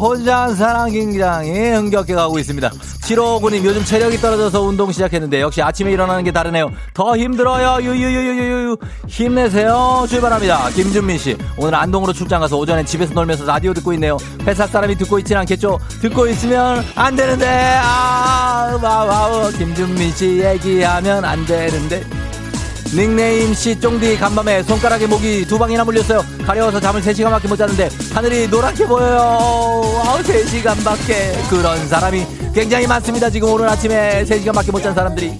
혼자 한 사랑 굉장히 흥겹게 가고 있습니다. 7호구님 요즘 체력이 떨어져서 운동 시작했는데 역시 아침에 일어나는 게 다르네요. 더 힘들어요. 유유유유유유 힘내세요. 출발합니다. 김준민 씨 오늘 안동으로 출장 가서 오전에 집에서 놀면서 라디오 듣고 있네요. 회사 사람이 듣고 있진 않겠죠? 듣고 있으면 안 되는데 아 와와우 김준민 씨 얘기하면 안 되는데. 닉네임 씨 쫑디 간밤에 손가락에 목이 두 방이나 물렸어요. 가려워서 잠을 3시간밖에 못 잤는데 하늘이 노랗게 보여요. 아우 3시간밖에 그런 사람이 굉장히 많습니다. 지금 오늘 아침에 3시간밖에 못 잔 사람들이.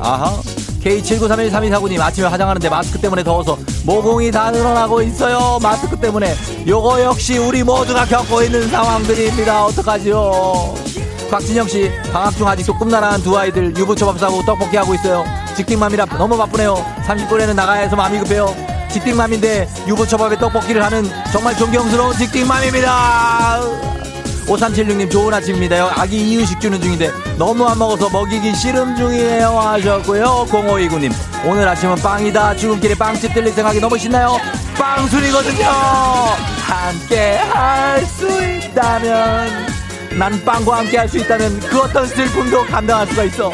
아하. K79313249님 아침에 화장하는데 마스크 때문에 더워서 모공이 다 늘어나고 있어요. 마스크 때문에 요거 역시 우리 모두가 겪고 있는 상황들입니다. 어떡하죠? 곽진영 씨 방학 중 아직도 꿈나라한 두 아이들 유부초밥 싸고 떡볶이 하고 있어요. 직딩맘이라 너무 바쁘네요. 30분에는 나가야 해서 마음이 급해요. 직딩맘인데 유부초밥에 떡볶이를 하는 정말 존경스러운 직딩맘입니다. 5376님 좋은 아침입니다. 아기 이유식 주는 중인데 너무 안 먹어서 먹이기 싫음 중이에요 하셨고요. 0529님 오늘 아침은 빵이다. 출근길에 빵집 들릴 생각이 너무 신나요. 빵순이거든요. 함께 할 수 있다면 난 빵과 함께 할 수 있다면 그 어떤 슬픔도 감당할 수가 있어.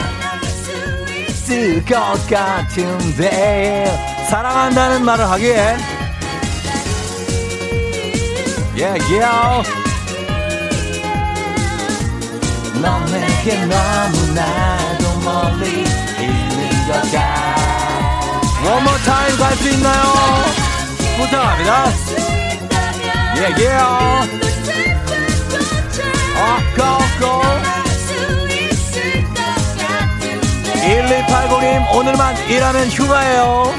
있을 것 같은데 사랑한다는 말을 하기엔 yeah, yeah. 넌 내게 너무나도 멀리 있는 것 같아 One more time 갈수 있나요? 부탁합니다 yeah, yeah. 아, go, go. 1280님 오늘만 일하면 휴가예요.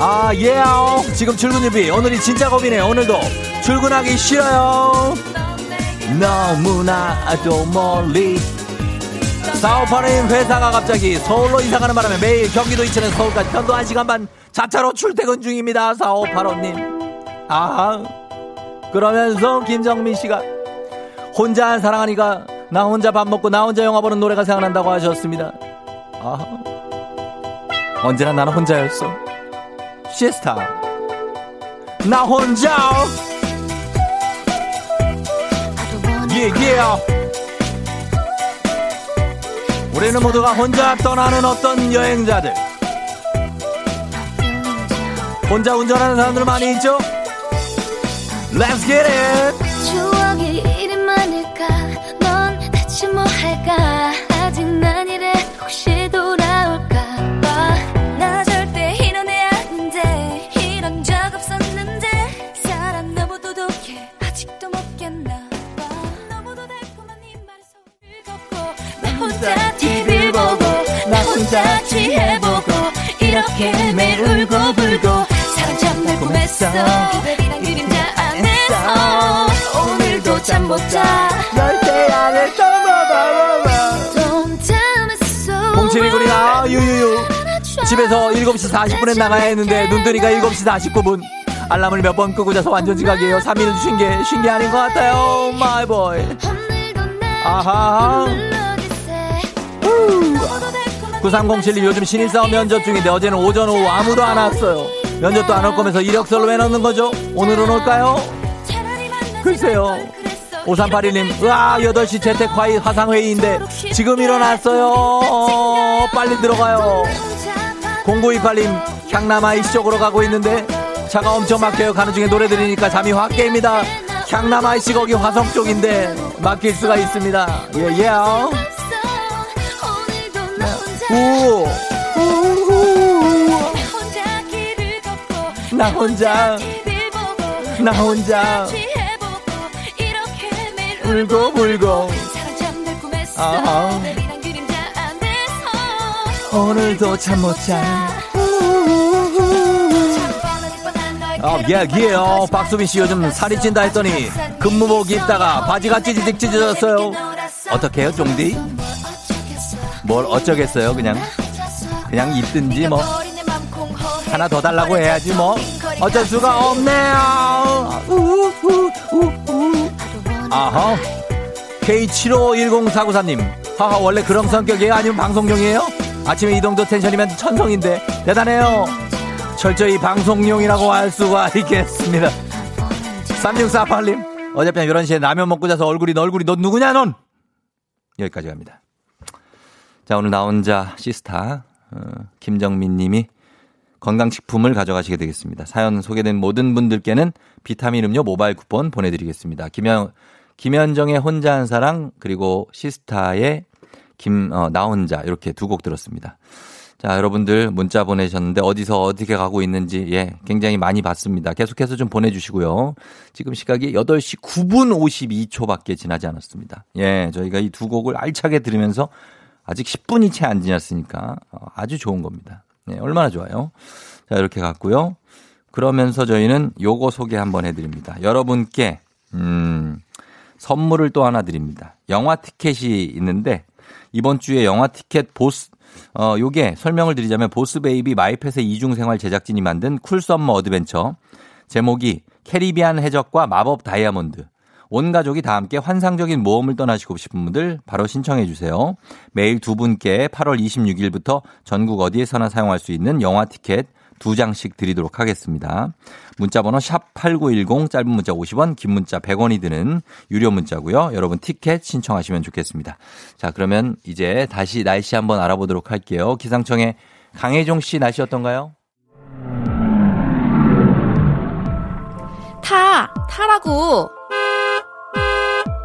아 예요 지금 출근 준비. 오늘이 진짜 겁이네요. 오늘도 출근하기 싫어요. 너무나도 멀리. 458님 회사가 갑자기 서울로 이사가는 바람에 매일 경기도 이천에서 서울까지 편도 1시간 반 자차로 출퇴근 중입니다 4585님. 아 그러면서 김정민 씨가 혼자 한 사랑하니까 나 혼자 밥 먹고 나 혼자 영화 보는 노래가 생각난다고 하셨습니다. 아, 언제나 나는 혼자였어. 시에스타. 나 혼자. 예, 예. 우리는 모두가 혼자 떠나는 어떤 여행자들. 혼자 운전하는 사람들 많이 있죠? Let's get it! 추억이 많을까 넌 대체 뭐 할까 혹시 돌아올까 봐 나 절대 이런 애 아닌데 이런 적 없었는데. 사람 너무 도 독해 아직도 못 깼나 봐. 너무도 달콤한 네 말소리 걷고 나 혼자 TV를 보고 나 혼자 취해보고 이렇게 매일 울고 불고 사랑 참 달콤했어. 기다리란 그림자 안에서 오늘도 잠 못 자. 절대 안 해. Don't 7290이다. 유유유. 집에서 7시 40분에 나가야 했는데 눈 뜨니까 7시 49분. 알람을 몇 번 끄고 자서 완전 지각이에요. 3일 주신 게 신기 아닌 것 같아요. 마이보이. 아하. 9307님 요즘 신입사원 면접 중인데 어제는 오전 오후 아무도 안 왔어요. 면접도 안 올 거면서 이력서를 왜 넣는 거죠? 오늘은 올까요? 글쎄요. 5381님, 으아, 8시 재택화의 화상회의인데 지금 일어났어요. 어, 빨리 들어가요. 0928님, 향남 아이씨 쪽으로 가고 있는데 차가 엄청 막혀요. 가는 중에 노래 들으니까 잠이 확 깹니다. 향남 아이씨 거기 화성 쪽인데 막힐 수가 있습니다. 예, 예. 우, 나 혼자, 나 혼자 울고 불고 아하. 오늘도 잠 못 자. 아, 예, 예요. 박수빈 씨 요즘 살이 찐다 했더니 근무복 입다가 바지가 찌지직 찢어졌어요. 어떻게 해요, 쫑디? 뭘 어쩌겠어요, 그냥. 그냥 입든지 뭐. 하나 더 달라고 해야지 뭐. 어쩔 수가 없네요. 우후, 우후. 아하. K751049사님. 하하, 원래 그런 성격이에요? 아니면 방송용이에요? 아침에 이 정도 텐션이면 천성인데. 대단해요. 철저히 방송용이라고 할 수가 있겠습니다. 3648님. 어젯밤 11시에 라면 먹고 자서 얼굴이 너 얼굴이 너 누구냐 넌? 여기까지 갑니다. 자, 오늘 나 혼자 시스타, 어, 김정민 님이 건강식품을 가져가시게 되겠습니다. 사연 소개된 모든 분들께는 비타민 음료 모바일 쿠폰 보내드리겠습니다. 김현, 김현정의 혼자 한 사랑, 그리고 시스타의 김, 어, 나 혼자, 이렇게 두 곡 들었습니다. 자, 여러분들 문자 보내셨는데 어디서 어떻게 가고 있는지, 예, 굉장히 많이 봤습니다. 계속해서 좀 보내 주시고요. 지금 시각이 8시 9분 52초밖에 지나지 않았습니다. 예, 저희가 이 두 곡을 알차게 들으면서 아직 10분이 채 안 지났으니까 어, 아주 좋은 겁니다. 네, 얼마나 좋아요. 자, 이렇게 갔고요. 그러면서 저희는 요거 소개 한번 해 드립니다. 여러분께, 음, 선물을 또 하나 드립니다. 영화 티켓이 있는데, 이번 주에 영화 티켓 보스, 어, 요게 설명을 드리자면 보스베이비 마이펫의 이중생활 제작진이 만든 cool summer adventure. 제목이 캐리비안 해적과 마법 다이아몬드. 온 가족이 다 함께 환상적인 모험을 떠나시고 싶은 분들 바로 신청해 주세요. 매일 두 분께 8월 26일부터 전국 어디에서나 사용할 수 있는 영화 티켓 두 장씩 드리도록 하겠습니다. 문자번호 샵8910 짧은 문자 50원 긴 문자 100원이 드는 유료 문자고요. 여러분 티켓 신청하시면 좋겠습니다. 자 그러면 이제 다시 날씨 한번 알아보도록 할게요. 기상청의 강혜종 씨 날씨 어떤가요? 타! 타라고!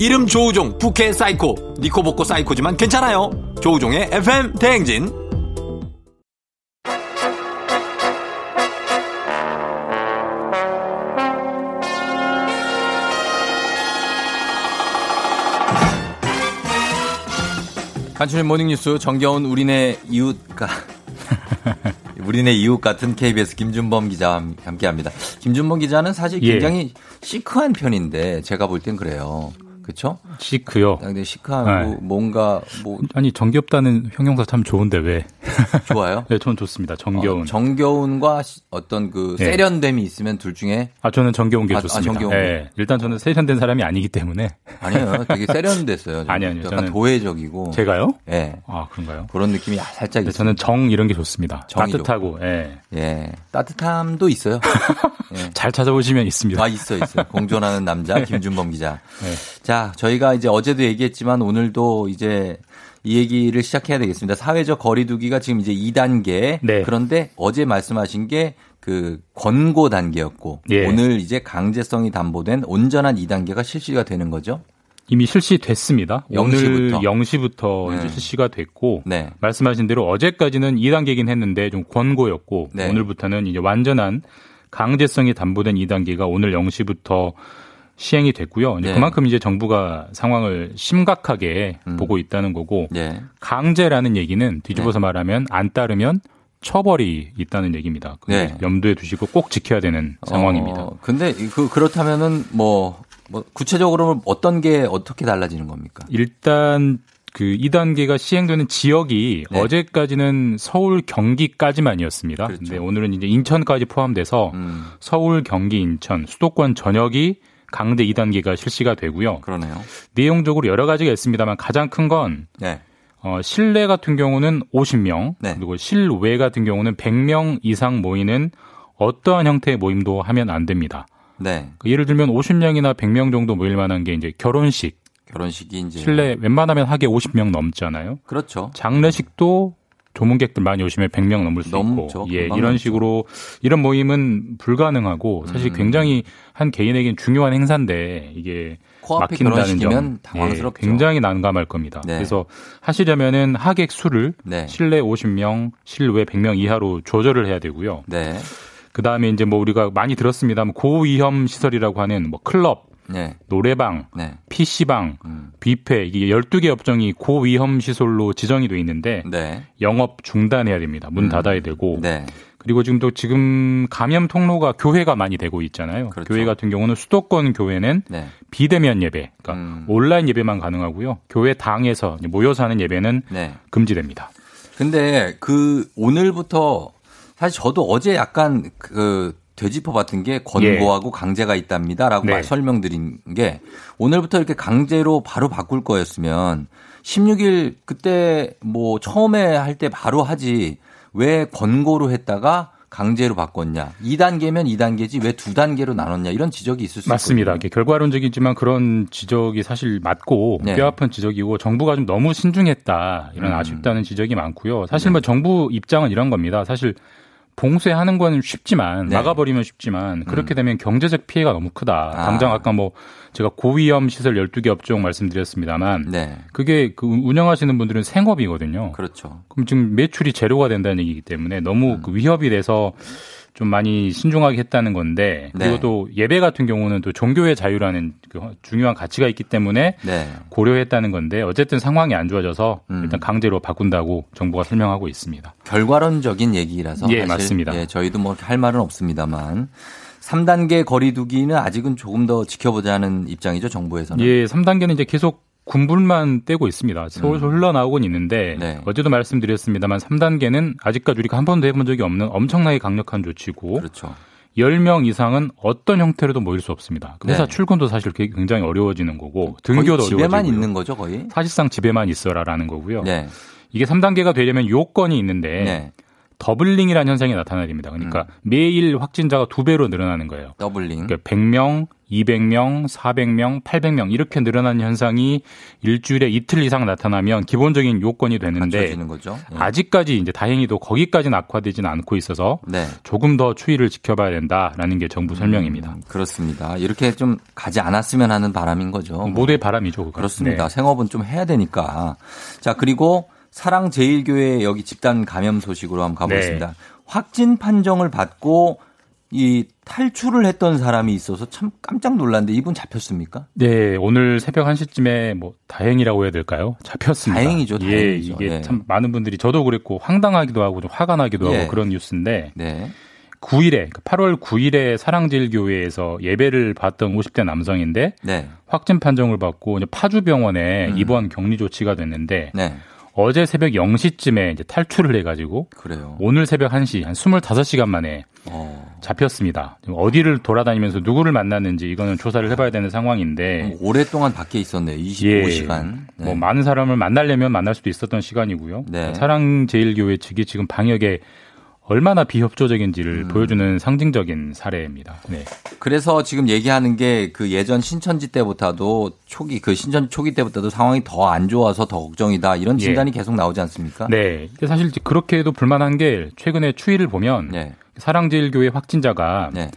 이름 조우종 부캐 사이코 니코복코 사이코지만 괜찮아요. 조우종의 FM 대행진. 간추린 모닝뉴스 정겨운 우리네 이웃가 우리네 이웃 같은 KBS 김준범 기자와 함께합니다. 김준범 기자는 사실 예. 굉장히 시크한 편인데 제가 볼 땐 그래요. 그렇죠? 시크요. 근데 시크하고 네. 뭔가 뭐 아니 정겹다는 형용사 참 좋은데 왜? 좋아요. 네, 저는 좋습니다. 정겨운. 어, 정겨운과 시- 어떤 그 예. 세련됨이 있으면 둘 중에 아 저는 정겨운 게 아, 아, 좋습니다. 정겨운 예, 일단 저는 세련된 사람이 아니기 때문에 아니에요. 되게 세련됐어요. 아니, 아니요. 약간 저는- 도회적이고. 제가요? 예. 아 그런가요? 그런 느낌이 살짝 네, 있어요. 저는 정 이런 게 좋습니다. 정이 따뜻하고 예. 예. 따뜻함도 있어요. 예. 잘 찾아보시면 있습니다. 아, 있어, 있어. 공존하는 남자, 김준범 기자. 네. 자, 저희가 이제 어제도 얘기했지만 오늘도 이제 이 얘기를 시작해야 되겠습니다. 사회적 거리두기가 지금 이제 2단계. 네. 그런데 어제 말씀하신 게 그 권고 단계였고 예. 오늘 이제 강제성이 담보된 온전한 2단계가 실시가 되는 거죠. 이미 실시됐습니다. 0시부터. 오늘 0시부터 네. 실시가 됐고 네. 말씀하신 대로 어제까지는 2단계긴 했는데 좀 권고였고 네. 오늘부터는 이제 완전한 강제성이 담보된 2단계가 오늘 0시부터 시행이 됐고요. 이제 네. 그만큼 이제 정부가 상황을 심각하게 음. 보고 있다는 거고 네. 강제라는 얘기는 뒤집어서 말하면 안 따르면 처벌이 있다는 얘기입니다. 그 네. 염두에 두시고 꼭 지켜야 되는 상황입니다. 어, 근데 그 그렇다면은 뭐, 뭐 구체적으로 어떤 게 어떻게 달라지는 겁니까? 일단 그 2단계가 시행되는 지역이 네. 어제까지는 서울 경기까지만이었습니다. 그렇죠. 근데 오늘은 이제 인천까지 포함돼서 음, 서울 경기 인천 수도권 전역이 강제 2단계가 실시가 되고요. 그러네요. 내용적으로 여러 가지가 있습니다만 가장 큰건 네. 어, 실내 같은 경우는 50명, 네. 그리고 실외 같은 경우는 100명 이상 모이는 어떠한 형태의 모임도 하면 안 됩니다. 네. 그 예를 들면 50명이나 100명 정도 모일 만한 게 이제 결혼식, 결혼식이 이제 실내 웬만하면 하게 50명 넘잖아요. 그렇죠. 장례식도 조문객들 많이 오시면 100명 넘을 수. 있고, 예, 이런 넘죠. 식으로 이런 모임은 불가능하고 사실 음. 굉장히 한 개인에겐 중요한 행사인데 이게 막힌다는 점, 당황스럽죠. 예, 굉장히 난감할 겁니다. 네. 그래서 하시려면은 하객 수를 네. 실내 50명, 실외 100명 이하로 조절을 해야 되고요. 네. 그 다음에 이제 뭐 우리가 많이 들었습니다만 고위험 시설이라고 하는 뭐 클럽, 네. 노래방, 네. PC방, 음. 뷔페 이게 12개 업종이 고위험 시설로 지정이 돼 있는데 네. 영업 중단해야 됩니다. 문 음. 닫아야 되고. 네. 그리고 지금 또 지금 감염 통로가 교회가 많이 되고 있잖아요. 그렇죠. 교회 같은 경우는 수도권 교회는 네. 비대면 예배, 그러니까 음. 온라인 예배만 가능하고요. 교회 당에서 모여서 하는 예배는 네. 금지됩니다. 근데 그 오늘부터 사실 저도 어제 약간 그 되짚어 봤던 게 권고하고 강제가 있답니다라고 네. 말- 설명드린 게 오늘부터 이렇게 강제로 바로 바꿀 거였으면 16일 그때 뭐 처음에 할 때 바로 하지 왜 권고로 했다가 강제로 바꿨냐. 2단계면 2단계지 왜 두 단계로 나눴냐. 이런 지적이 있을 수 맞습니다. 있거든요. 결과론적이지만 그런 지적이 사실 맞고 네. 뼈아픈 지적이고 정부가 좀 너무 신중했다 이런 음. 아쉽다는 지적이 많고요. 사실 뭐 정부 입장은 이런 겁니다. 사실 봉쇄하는 건 쉽지만 네. 막아버리면 쉽지만 그렇게 되면 경제적 피해가 너무 크다. 아. 당장 아까 뭐 제가 고위험 시설 12개 업종 말씀드렸습니다만 네. 그게 그 운영하시는 분들은 생업이거든요. 그렇죠. 그럼 지금 매출이 제로가 된다는 얘기이기 때문에 너무 음. 그 위협이 돼서 좀 많이 신중하게 했다는 건데 그리고 네. 또 예배 같은 경우는 또 종교의 자유라는 그 중요한 가치가 있기 때문에 네. 고려했다는 건데 어쨌든 상황이 안 좋아져서 음. 일단 강제로 바꾼다고 정부가 설명하고 있습니다. 결과론적인 얘기라서 예, 맞습니다. 예, 저희도 뭐 할 말은 없습니다만 3단계 거리두기는 아직은 조금 더 지켜보자는 입장이죠 정부에서는. 예, 3단계는 이제 계속 군불만 떼고 있습니다. 서울서 흘러나오곤 있는데 음. 네. 어제도 말씀드렸습니다만 3단계는 아직까지 우리가 한 번도 해본 적이 없는 엄청나게 강력한 조치고 그렇죠. 10명 이상은 어떤 형태로도 모일 수 없습니다. 그 회사 네. 출근도 사실 굉장히 어려워지는 거고 등교도 집에만 어려워지고요. 있는 거죠 거의. 사실상 집에만 있어라라는 거고요. 네. 이게 3단계가 되려면 요건이 있는데 네. doubling이라는 현상이 나타나야 됩니다. 그러니까 음. 매일 확진자가 두 배로 늘어나는 거예요. doubling. 그러니까 100명, 200명, 400명, 800명 이렇게 늘어나는 현상이 일주일에 이틀 이상 나타나면 기본적인 요건이 되는데. 예. 아직까지 이제 다행히도 거기까지는 악화되지는 않고 있어서 네. 조금 더 추이를 지켜봐야 된다라는 게 정부 설명입니다. 음, 그렇습니다. 이렇게 좀 가지 않았으면 하는 바람인 거죠. 모두의 바람이죠. 그건. 그렇습니다. 네. 생업은 좀 해야 되니까. 자, 그리고 사랑제일교회 여기 집단 감염 소식으로 한번 가보겠습니다. 네. 확진 판정을 받고 이 탈출을 했던 사람이 있어서 참 깜짝 놀랐는데 이분 잡혔습니까? 네, 오늘 새벽 1시쯤에 뭐 다행이라고 해야 될까요? 잡혔습니다. 다행이죠, 예, 다행이죠. 이게 예. 참 많은 분들이 저도 그랬고 황당하기도 하고 좀 화가 나기도 예. 하고 그런 뉴스인데 네. 9일에 8월 9일에 사랑제일교회에서 예배를 받던 50대 남성인데 네. 확진 판정을 받고 이제 파주 병원에 음. 입원 격리 조치가 됐는데 네. 어제 새벽 0시쯤에 이제 탈출을 해가지고 그래요. 오늘 새벽 1시 한 25시간 만에 어. 잡혔습니다. 어디를 돌아다니면서 누구를 만났는지 이거는 조사를 해봐야 되는 상황인데 오랫동안 밖에 있었네요. 25시간. 네. 뭐 많은 사람을 만나려면 만날 수도 있었던 시간이고요. 네. 사랑제일교회 측이 지금 방역에 얼마나 비협조적인지를 음. 보여주는 상징적인 사례입니다. 네. 그래서 지금 얘기하는 게 그 예전 신천지 때보다도 초기 그 신천지 초기 때보다도 상황이 더 안 좋아서 더 걱정이다 이런 예. 진단이 계속 나오지 않습니까? 네. 근데 사실 그렇게 해도 불만한 게 최근에 추이를 보면 네. 사랑제일교회 확진자가 네.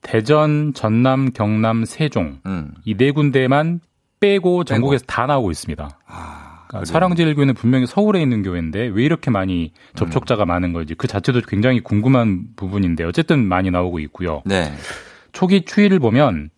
대전, 전남, 경남, 세종 음. 이네 군데만 빼고 전국에서 다 나오고 있습니다. 아, 그러니까? 사랑제일교회는 분명히 서울에 있는 교회인데 왜 이렇게 많이 음. 접촉자가 많은 건지 그 자체도 굉장히 궁금한 부분인데 어쨌든 많이 나오고 있고요. 네. 초기 추이를 보면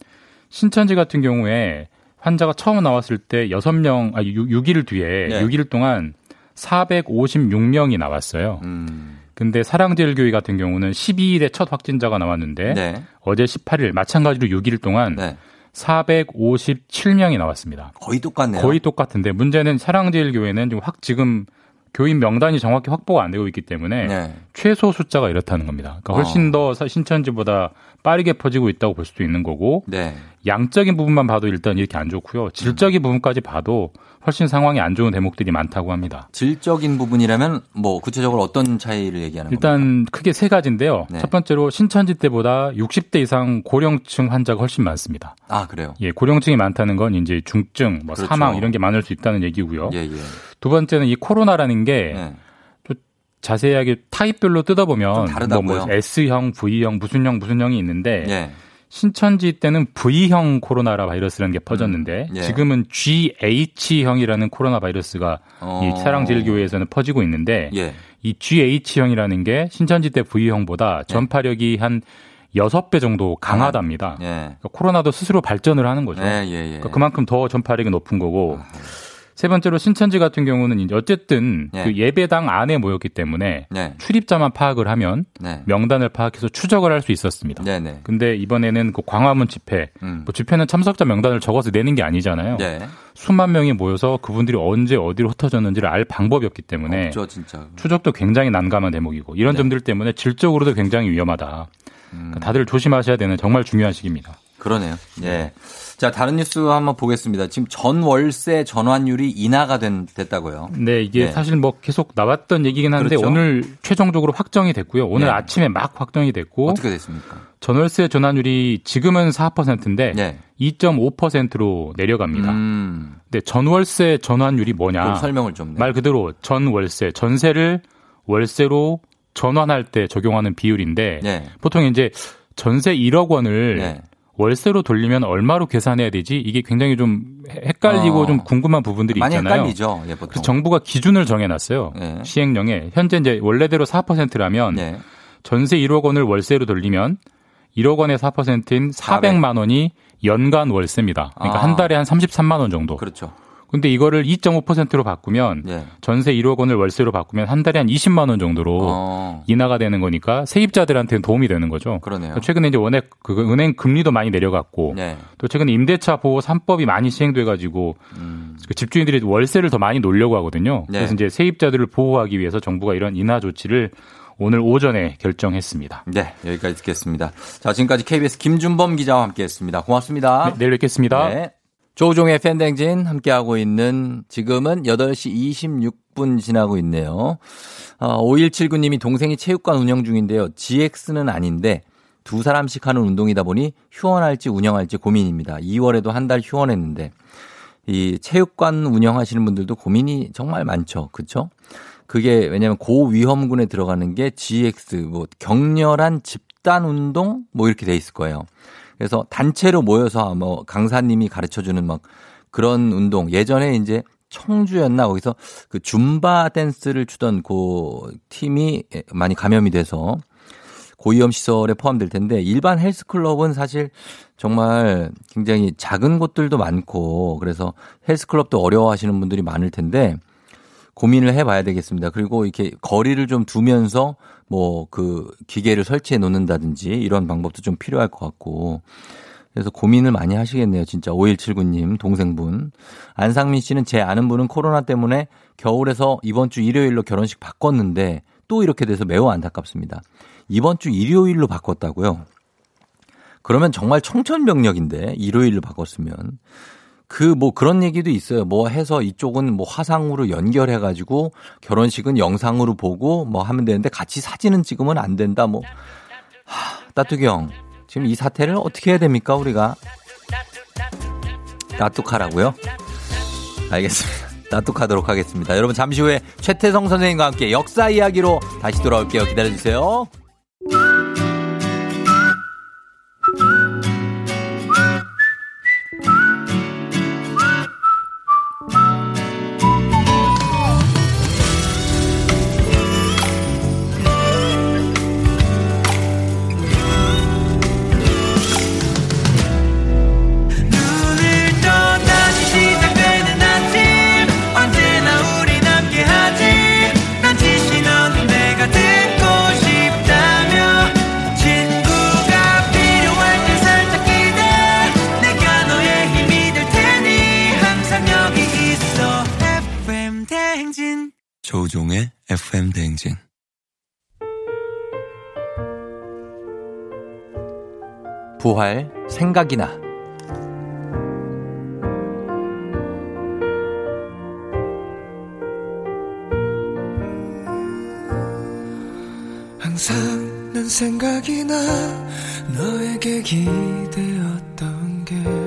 신천지 같은 경우에 환자가 처음 나왔을 때 6명, 아, 6, 일 뒤에 네. 6일 동안 456명이 나왔어요. 음. 근데 사랑제일교회 같은 경우는 12일에 첫 확진자가 나왔는데 네. 어제 18일 마찬가지로 6일 동안 네. 457명이 나왔습니다. 거의 똑같네요. 거의 똑같은데 문제는 사랑제일교회는 지금 확 지금 교인 명단이 정확히 확보가 안 되고 있기 때문에 네. 최소 숫자가 이렇다는 겁니다. 그러니까 훨씬 어. 더 사- 신천지보다 빠르게 퍼지고 있다고 볼 수도 있는 거고 네. 양적인 부분만 봐도 일단 이렇게 안 좋고요. 질적인 부분까지 봐도 훨씬 상황이 안 좋은 대목들이 많다고 합니다. 질적인 부분이라면 뭐 구체적으로 어떤 차이를 얘기하는 겁니까? 일단 크게 세 가지인데요. 네. 첫 번째로 신천지 때보다 60대 이상 고령층 환자가 훨씬 많습니다. 아 그래요. 예, 고령층이 많다는 건 이제 중증, 뭐 그렇죠. 사망 이런 게 많을 수 있다는 얘기고요. 예 예. 두 번째는 이 코로나라는 게 네. 자세하게 타입별로 뜯어보면? 뭐, 뭐 S형, V형, 무슨 형, 무슨 형이 있는데 예. 신천지 때는 V형 코로나라 바이러스라는 게 퍼졌는데 예. 지금은 GH형이라는 코로나 바이러스가 어. 이 사랑제일교회에서는 퍼지고 있는데 예. 이 GH형이라는 게 신천지 때 V형보다 전파력이 한 6배 정도 강하답니다. 예. 그러니까 코로나도 스스로 발전을 하는 거죠. 예, 예, 예. 그러니까 그만큼 더 전파력이 높은 거고 세 번째로 신천지 같은 경우는 이제 어쨌든 예. 그 예배당 안에 모였기 때문에 네. 출입자만 파악을 하면 네. 명단을 파악해서 추적을 할 수 있었습니다. 네, 네. 근데 이번에는 그 광화문 집회, 음. 뭐 집회는 참석자 명단을 적어서 내는 게 아니잖아요. 네. 수만 명이 모여서 그분들이 언제 어디로 흩어졌는지를 알 방법이 없기 때문에 없죠. 추적도 굉장히 난감한 대목이고 이런 네. 점들 때문에 질적으로도 굉장히 위험하다. 음. 그러니까 다들 조심하셔야 되는 정말 중요한 시기입니다. 그러네요. 예. 자, 다른 뉴스 한번 보겠습니다. 지금 전월세 전환율이 인하가 된, 됐다고요. 네, 이게 네. 사실 뭐 계속 나왔던 얘기긴 한데 그렇죠. 오늘 최종적으로 확정이 됐고요. 오늘 네. 아침에 막 확정이 됐고 어떻게 됐습니까? 전월세 전환율이 지금은 4%인데 네. 2.5%로 내려갑니다. 음. 근데 전월세 전환율이 뭐냐? 좀 설명을 좀. 네. 말 그대로 전월세, 전세를 월세로 전환할 때 적용하는 비율인데 네. 보통 이제 전세 1억 원을 네. 월세로 돌리면 얼마로 계산해야 되지? 이게 굉장히 좀 헷갈리고 어. 좀 궁금한 부분들이 많이 있잖아요. 헷갈리죠. 예, 보통. 그래서 정부가 기준을 정해놨어요. 네. 시행령에 현재 이제 원래대로 4%라면 네. 전세 1억 원을 월세로 돌리면 1억 원의 4%인 400만 원이 연간 월세입니다. 그러니까 아. 한 달에 한 33만 원 정도. 그렇죠. 근데 이거를 2.5%로 바꾸면 예. 전세 1억 원을 월세로 바꾸면 한 달에 한 20만 원 정도로 어. 인하가 되는 거니까 세입자들한테는 도움이 되는 거죠. 그러네요. 최근에 이제 원액 그 은행 금리도 많이 내려갔고 네. 또 최근에 임대차 보호 3법이 많이 시행돼 가지고 음. 그 집주인들이 월세를 더 많이 놀려고 하거든요. 네. 그래서 이제 세입자들을 보호하기 위해서 정부가 이런 인하 조치를 오늘 오전에 결정했습니다. 네, 여기까지 듣겠습니다. 자, 지금까지 KBS 김준범 기자와 함께 했습니다. 고맙습니다. 네, 내일 뵙겠습니다. 네. 조종의 팬댕진 함께하고 있는 지금은 8시 26분 지나고 있네요. 어, 5179님이 동생이 체육관 운영 중인데요. GX는 아닌데 두 사람씩 하는 운동이다 보니 휴원할지 운영할지 고민입니다. 2월에도 한 달 휴원했는데 이 체육관 운영하시는 분들도 고민이 정말 많죠. 그렇죠? 그게 왜냐하면 고위험군에 들어가는 게 GX 뭐 격렬한 집단 운동 뭐 이렇게 돼 있을 거예요. 그래서 단체로 모여서 뭐 강사님이 가르쳐 주는 막 그런 운동. 예전에 이제 청주였나? 거기서 그 줌바 댄스를 추던 그 팀이 많이 감염이 돼서 고위험 시설에 포함될 텐데 일반 헬스클럽은 사실 정말 굉장히 작은 곳들도 많고 그래서 헬스클럽도 어려워하시는 분들이 많을 텐데 고민을 해봐야 되겠습니다. 그리고 이렇게 거리를 좀 두면서 뭐 그 기계를 설치해 놓는다든지 이런 방법도 좀 필요할 것 같고 그래서 고민을 많이 하시겠네요. 진짜 5179님 동생분. 안상민 씨는 제 아는 분은 코로나 때문에 겨울에서 이번 주 일요일로 결혼식 바꿨는데 또 이렇게 돼서 매우 안타깝습니다. 이번 주 일요일로 바꿨다고요? 그러면 정말 청천벽력인데 일요일로 바꿨으면 그 뭐 그런 얘기도 있어요. 뭐 해서 이쪽은 뭐 화상으로 연결해 가지고 결혼식은 영상으로 보고 뭐 하면 되는데 같이 사진은 찍으면 안 된다. 뭐 하, 따뚜기 형 지금 이 사태를 어떻게 해야 됩니까 우리가 따뚝하라고요? 알겠습니다. 따뚝하도록 하겠습니다. 여러분 잠시 후에 최태성 선생님과 함께 역사 이야기로 다시 돌아올게요. 기다려 주세요. FM 대행진. 부활 생각이나. 항상 난 생각이 나 너에게 기대었던 게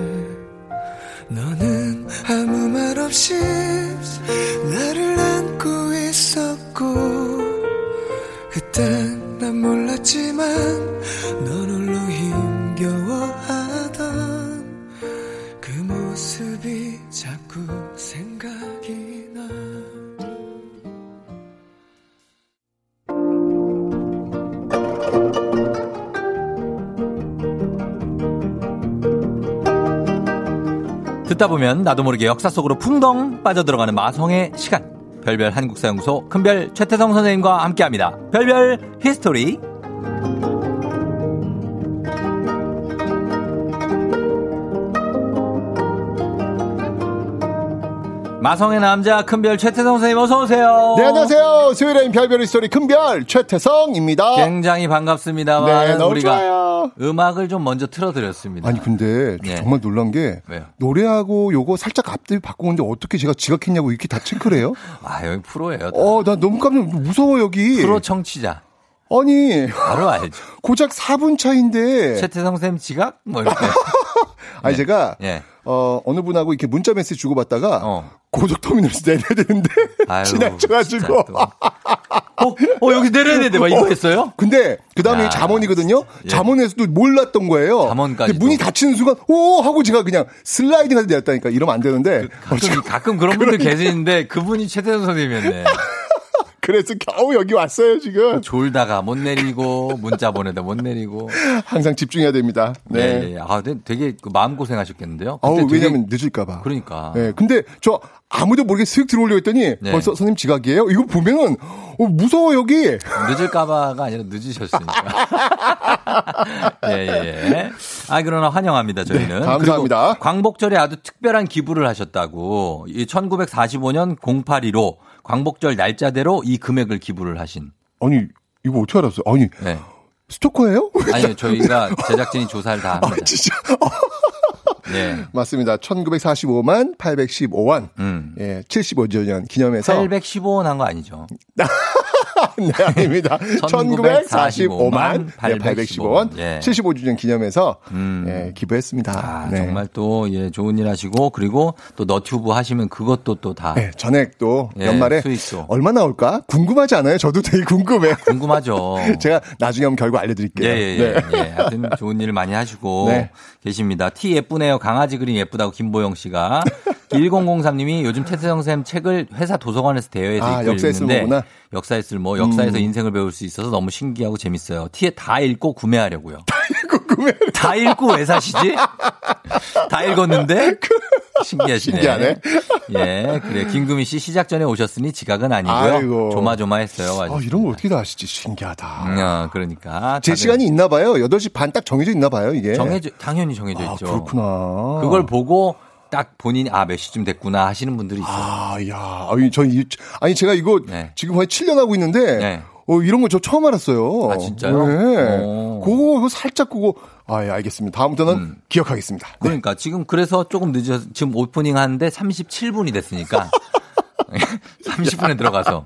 없이 나를 안고 있었고 그땐 난 몰랐지만 넌 홀로 듣다 보면 나도 모르게 역사 속으로 풍덩 빠져들어가는 마성의 시간. 별별 한국사연구소 큰별 최태성 선생님과 함께합니다. 별별 히스토리. 마성의 남자 큰별 최태성 선생님 어서 오세요. 네, 안녕하세요. 수요일엔 별별 스토리 큰별 최태성입니다. 굉장히 반갑습니다만 네, 너무 우리가 좋아요. 음악을 좀 먼저 틀어드렸습니다. 아니 근데 네. 정말 놀란 게 왜요? 노래하고 요거 살짝 앞뒤 바꾸는데 어떻게 제가 지각했냐고 이렇게 다 칭크래요? 아 여기 프로예요. 어, 나 너무 깜짝 무서워 여기. 프로 청취자. 아니 바로 알죠. 고작 4분 차인데. 최태성 쌤 지각? 뭐 이렇게. 아니 제가 예. 어 어느 분하고 이렇게 문자 메시지 주고받다가 어. 고속터미널에서 내려야 되는데 지나쳐가지고. 어, 어, 여기 내려야 되는데 막 이거 했어요? 근데 그 다음에 야, 잠원이거든요. 예. 잠원에서도 몰랐던 거예요. 잠원까지도. 근데 문이 닫히는 순간 오 하고 제가 그냥 슬라이딩하서 내렸다니까 이러면 안 되는데 가끔, 가끔 그런 분들 계시는데 그분이 최태성 선생님이었네. 그래서 겨우 여기 왔어요 지금. 졸다가 못 내리고 문자 보내다 못 내리고. 항상 집중해야 됩니다. 네. 네. 네. 아, 되게 그 마음 고생 하셨겠는데요. 아우 그때 되게- 왜냐면 늦을까봐. 그러니까. 네, 근데 저 아무도 모르게 슥 들어오려고 했더니 네. 벌써 선생님 지각이에요? 이거 보면은 어, 무서워 여기. 늦을까봐가 아니라 늦으셨으니까. 예, 예, 예. 아, 그러나 환영합니다, 저희는. 네, 감사합니다. 광복절에 아주 특별한 기부를 하셨다고. 이 1945년 0815 광복절 날짜대로 이 금액을 기부를 하신. 아니 이거 어떻게 알았어요? 아니 네. 스토커예요? 아니요, 저희가 제작진이 조사를 다 아, 합니다. 진짜. 네. 맞습니다. 1945만 815원. 음. 예, 75주년 기념해서 815원 한 거 아니죠? 네, 아닙니다. 1945만 815원. 예. 75주년 기념해서 음. 예, 기부했습니다. 아, 네. 정말 또, 예, 좋은 일 하시고, 그리고 또 너튜브 하시면 그것도 또다 네, 전액도 예, 연말에 수익도. 얼마 나올까? 궁금하지 않아요? 저도 되게 궁금해. 궁금하죠. 제가 나중에 한번 결과 알려드릴게요. 예, 예, 예. 네. 예. 하여튼 좋은 일을 많이 하시고 네. 계십니다. 티 예쁘네요. 강아지 그림 예쁘다고 김보영 씨가. 1003님이 요즘 최세성 쌤 책을 회사 도서관에서 대여해서 아, 읽고 역사에 쓸 있는데 거구나. 역사에 쓸 뭐, 역사에서 음. 인생을 배울 수 있어서 너무 신기하고 재밌어요. 티에 다 읽고 구매하려고요. 궁금해. 다 읽고 왜 사시지? 다 읽었는데? 신기하시네. 신기하네. 예, 그래. 김금희 씨 시작 전에 오셨으니 지각은 아니고요. 아이고. 조마조마했어요. 아, 이런 걸 어떻게 다 아시지? 신기하다. 음, 아, 그러니까. 제 시간이 있나 봐요. 8시 반 딱 정해져 있나 봐요, 이게. 정해져, 당연히 정해져 아, 있죠. 그렇구나. 그걸 보고 딱 본인이 아, 몇 시쯤 됐구나 하시는 분들이 있어요. 아, 야. 아니, 저, 이- 아니, 제가 이거 네. 지금 거의 7년 하고 있는데, 네. 어, 이런 거 저 처음 알았어요. 아, 진짜요? 네. 오. 그거, 살짝 그거, 아, 예, 알겠습니다. 다음부터는 음. 기억하겠습니다. 네. 그러니까 지금 그래서 조금 늦어 지금 오프닝 하는데 37분이 됐으니까 30분에 들어가서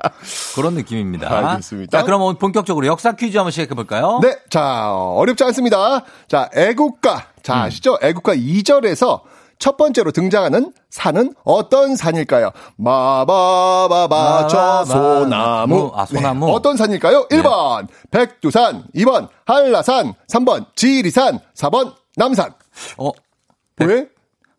그런 느낌입니다. 알겠습니다. 자, 그럼 본격적으로 역사 퀴즈 한번 시작해 볼까요? 네, 자, 어렵지 않습니다. 자, 애국가. 자, 음. 아시죠? 애국가 2절에서 첫 번째로 등장하는 산은 어떤 산일까요? 마바바바 저 소나무. 아, 소나무. 네, 어떤 산일까요? 1번 백두산, 2번 한라산, 3번 지리산, 4번 남산. 어, 왜?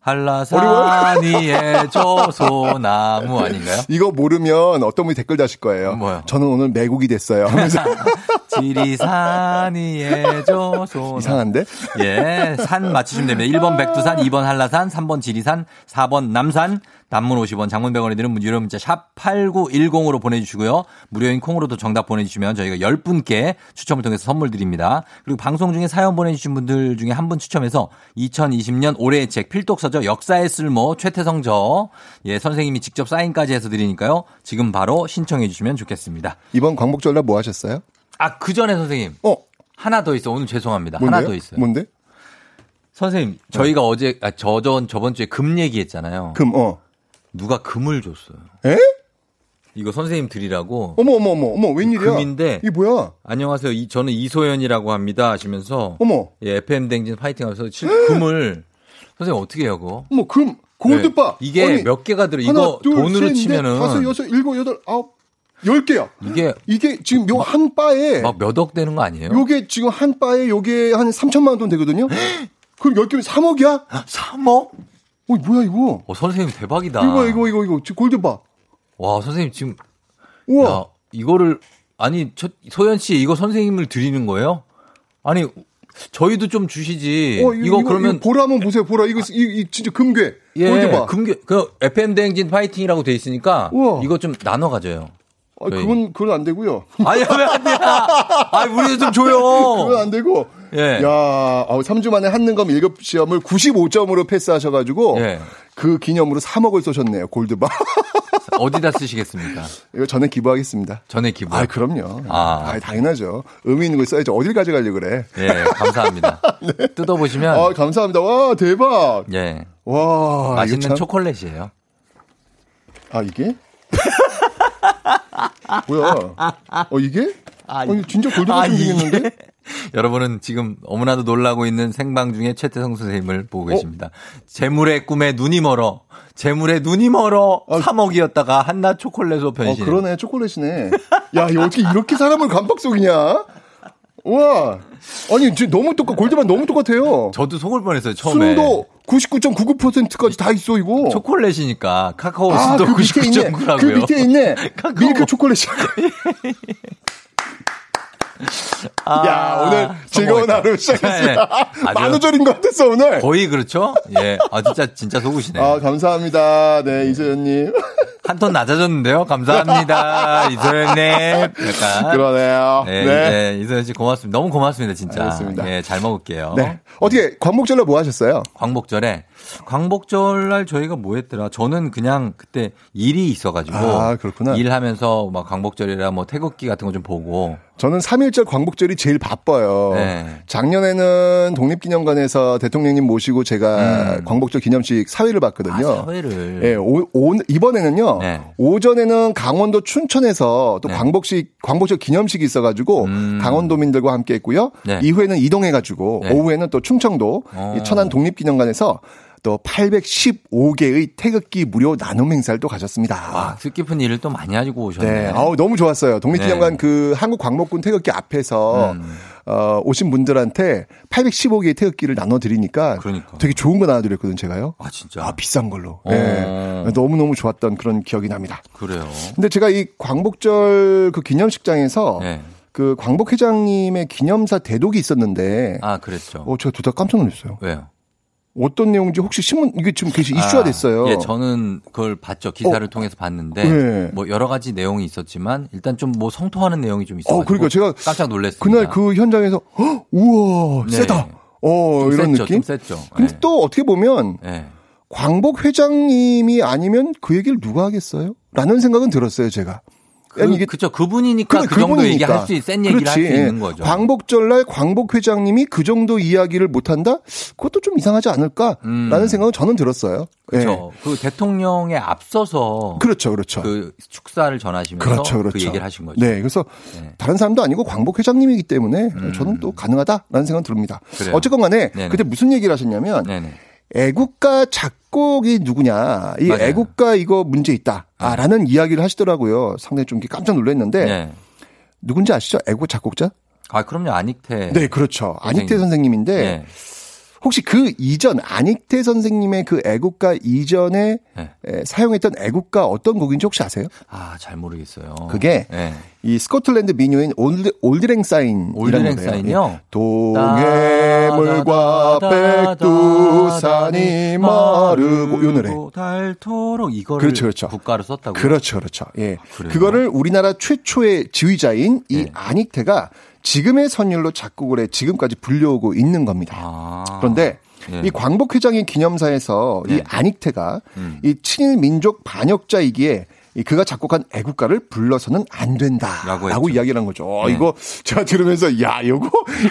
한라산이의 저 소나무 아닌가요? 이거 모르면 어떤 분이 댓글 다실 거예요. 뭐요? 저는 오늘 매국이 됐어요. 하면서 지리산이의 저 소나무. 이상한데? 예, 산 맞추시면 됩니다. 1번 백두산, 2번 한라산, 3번 지리산, 4번 남산, 단문 50원, 장문 100원이 드는 유료 문자 샵 8910으로 보내주시고요. 무료인 콩으로도 정답 보내주시면 저희가 10분께 추첨을 통해서 선물 드립니다. 그리고 방송 중에 사연 보내주신 분들 중에 한 분 추첨해서 2020년 올해의 책 필독서적 저저 역사의 쓸모 최태성 저. 예, 선생님이 직접 사인까지 해서 드리니까요. 지금 바로 신청해 주시면 좋겠습니다. 이번 광복절날 뭐 하셨어요? 아, 그 전에 선생님. 어, 하나 더 있어. 오늘 죄송합니다. 뭔데요? 하나 더 있어요. 뭔데? 선생님, 저희가 어제 아, 저전 저번 주에 금 얘기했잖아요. 금, 어. 누가 금을 줬어요. 에? 이거 선생님 드리라고. 어머, 어머, 어머, 어머, 웬일이야? 금인데 이게 뭐야? 안녕하세요. 이, 저는 이소연이라고 합니다. 하시면서 어머, 예, FM 댕진 파이팅 하면서 실- 금을 선생님 어떻게 해요, 그거? 어머, 금, 골드바. 네. 이게 아니, 몇 개가 들어? 하나, 이거 둘, 돈으로 셋, 넷, 치면은 다섯, 여섯, 일곱, 여덟, 아홉, 열 개야. 이게 이게 지금 요 한 바에 막 몇 억 되는 거 아니에요? 요게 지금 한 바에 요게 한 3천만 원 돈 되거든요. 그럼 열 개면 3억이야? 3억? 어, 뭐야 이거? 어, 선생님 대박이다. 이거 이거 이거 이거 지금 골드바. 와, 선생님 지금 우와. 야, 이거를 아니 저 소연 씨 이거 선생님을 드리는 거예요? 아니 저희도 좀 주시지. 어, 이거, 그러면 보라 한번 보세요. 보라 이거 이, 이 진짜 금괴. 예, 골드바. 금괴 그 FM 대행진 파이팅이라고 돼 있으니까 우와. 이거 좀 나눠 가져요. 아, 그건 그건 안 되고요. 아니 왜안 돼? 아, 우리도 좀 줘요. 그건 안 되고. 예. 야, 어, 3주 만에 한능검 1급 시험을 95점으로 패스하셔가지고 예. 그 기념으로 3억을 쏘셨네요. 골드바. 어디다 쓰시겠습니까? 이거 전에 기부하겠습니다. 전에 기부. 아, 그럼요. 아. 아, 당연하죠. 의미 있는 걸 써야죠. 어딜 가져가려고 그래. 예, 감사합니다. 뜯어 보시면 아, 감사합니다. 와, 대박. 예. 와, 맛있는 참- 초콜릿이에요. 아, 이게? 뭐야? 어, 이게? 아 니, 진짜 골드바 아? 생겼는데? 여러분은 지금 너무나도 놀라고 있는 생방 중에 최태성 선생님을 보고 계십니다. 재물의 꿈에 눈이 멀어. 재물의 눈이 멀어. 3억이었다가 한낱 초콜릿으로 어, 변신. 그러네. 초콜릿이네. 야, 어떻게 이렇게 사람을 감박 속이냐? 우와. 아니, 너무 똑같, 골드만 너무 똑같아요. 저도 속을 뻔했어요, 처음에. 순도 99.99%까지 다 있어, 이거. 초콜릿이니까 카카오 아, 순도 그 밑에 있네. 99.9라고요. 그 밑에 있네. 밀크 초콜릿이. 야, 오늘 즐거운 하루 시작했습니다. 네, 아주 만우절인 것 같았어, 오늘. 거의 그렇죠? 예. 아, 진짜, 진짜 속으시네. 아, 감사합니다. 네, 이소연님. 한 톤 낮아졌는데요. 감사합니다. 이소연님. 약간. 그러네요. 네, 네. 네. 이소연 씨 고맙습니다. 너무 고맙습니다, 진짜. 알겠습니다. 예, 잘 먹을게요. 네. 어떻게, 광복절날 뭐 하셨어요? 광복절에 광복절 날 저희가 뭐 했더라? 저는 그냥 그때 일이 있어가지고 아, 그렇구나. 일하면서 막 광복절이라 뭐 태극기 같은 거 좀 보고 저는 3.1절 광복절이 제일 바빠요. 네. 작년에는 독립기념관에서 대통령님 모시고 제가 광복절 기념식 사회를 봤거든요. 음. 아, 사회를 예, 오, 오- 이번에는요. 네. 오전에는 강원도 춘천에서 또 네. 광복식 광복절 기념식이 있어 가지고 음. 강원도민들과 함께 했고요. 네. 이후에는 이동해 가지고 네. 오후에는 또 충청도 어. 이 천안 독립기념관에서 또 815개의 태극기 무료 나눔 행사를 또 가졌습니다. 와, 뜻깊은 일을 또 많이 하고 오셨네. 네, 아우 너무 좋았어요. 독립기념관 네. 그 한국 광복군 태극기 앞에서 음. 어, 오신 분들한테 815개의 태극기를 나눠 드리니까 그러니까. 되게 좋은 거 나눠 드렸거든요, 제가요. 아, 진짜. 아, 비싼 걸로. 어. 네. 너무너무 좋았던 그런 기억이 납니다. 그래요. 근데 제가 이 광복절 그 기념식장에서 네. 그 광복 회장님의 기념사 대독이 있었는데 아, 그랬죠. 어, 제가 듣다 깜짝 놀랐어요. 왜요? 어떤 내용인지 혹시 신문 이게 지금 이슈화 아, 됐어요. 예, 저는 그걸 봤죠. 기사를 통해서 봤는데 네. 뭐 여러 가지 내용이 있었지만 일단 좀 뭐 성토하는 내용이 좀 있어 어, 그러니까 제가 깜짝 놀랐습니다. 그날 그 현장에서 헉, 우와 네. 세다. 어좀 이런 셌죠, 느낌. 좀 셌죠. 근데 네. 또 어떻게 보면 예. 광복 회장님이 아니면 그 얘기를 누가 하겠어요? 라는 생각은 들었어요 제가. 그, 아니, 이게 그쵸. 그분이니까 그래, 그 정도. 얘기할 수, 센 얘기를 할 수. 있는 거죠. 광복절날 광복 회장님이 그 정도 이야기를 못 한다? 그것도 좀 이상하지 않을까라는 음. 생각은 저는 들었어요. 그렇죠. 그 대통령에 앞서서 예. 그렇죠, 그렇죠. 그 축사를 전하시면서 그렇죠, 그렇죠. 그 얘기를 하신 거죠. 네, 그래서 네. 다른 사람도 아니고 광복 회장님이기 때문에 저는 또 가능하다라는 생각은 듭니다. 그래요. 어쨌건 간에 네네. 그때 무슨 얘기를 하셨냐면 네네. 애국가 작곡이 누구냐, 이 맞아요. 네. 애국가 이거 문제 있다, 아, 라는 이야기를 하시더라고요. 상당히 좀 깜짝 놀랐는데 네. 누군지 아시죠? 애국 작곡자? 아, 그럼요. 안익태. 네, 그렇죠. 안익태 선생님. 선생님인데 네. 혹시 그 이전 안익태 선생님의 그 애국가 이전에 네. 에, 사용했던 애국가 어떤 곡인지 혹시 아세요? 아, 잘 모르겠어요. 그게 네. 이 스코틀랜드 민요인 올드, 올드랭 사인이라는 올드랭. 사인이요? 예. 동해물과 백두산이 마르고 이 노래. 닳도록 이거를 그렇죠, 그렇죠. 국가로 썼다고요? 그렇죠, 그렇죠. 예. 그래요? 그거를 우리나라 최초의 지휘자인 이 네. 안익태가 지금의 선율로 작곡을 해 지금까지 불려오고 있는 겁니다. 아. 그런데 예. 이 광복회장의 기념사에서 이 네. 안익태가 음. 이 친일 민족 반역자이기에 이 그가 작곡한 애국가를 불러서는 안 된다라고 라고. 이야기를 한 거죠. 어, 네. 이거 제가 들으면서 야, 이거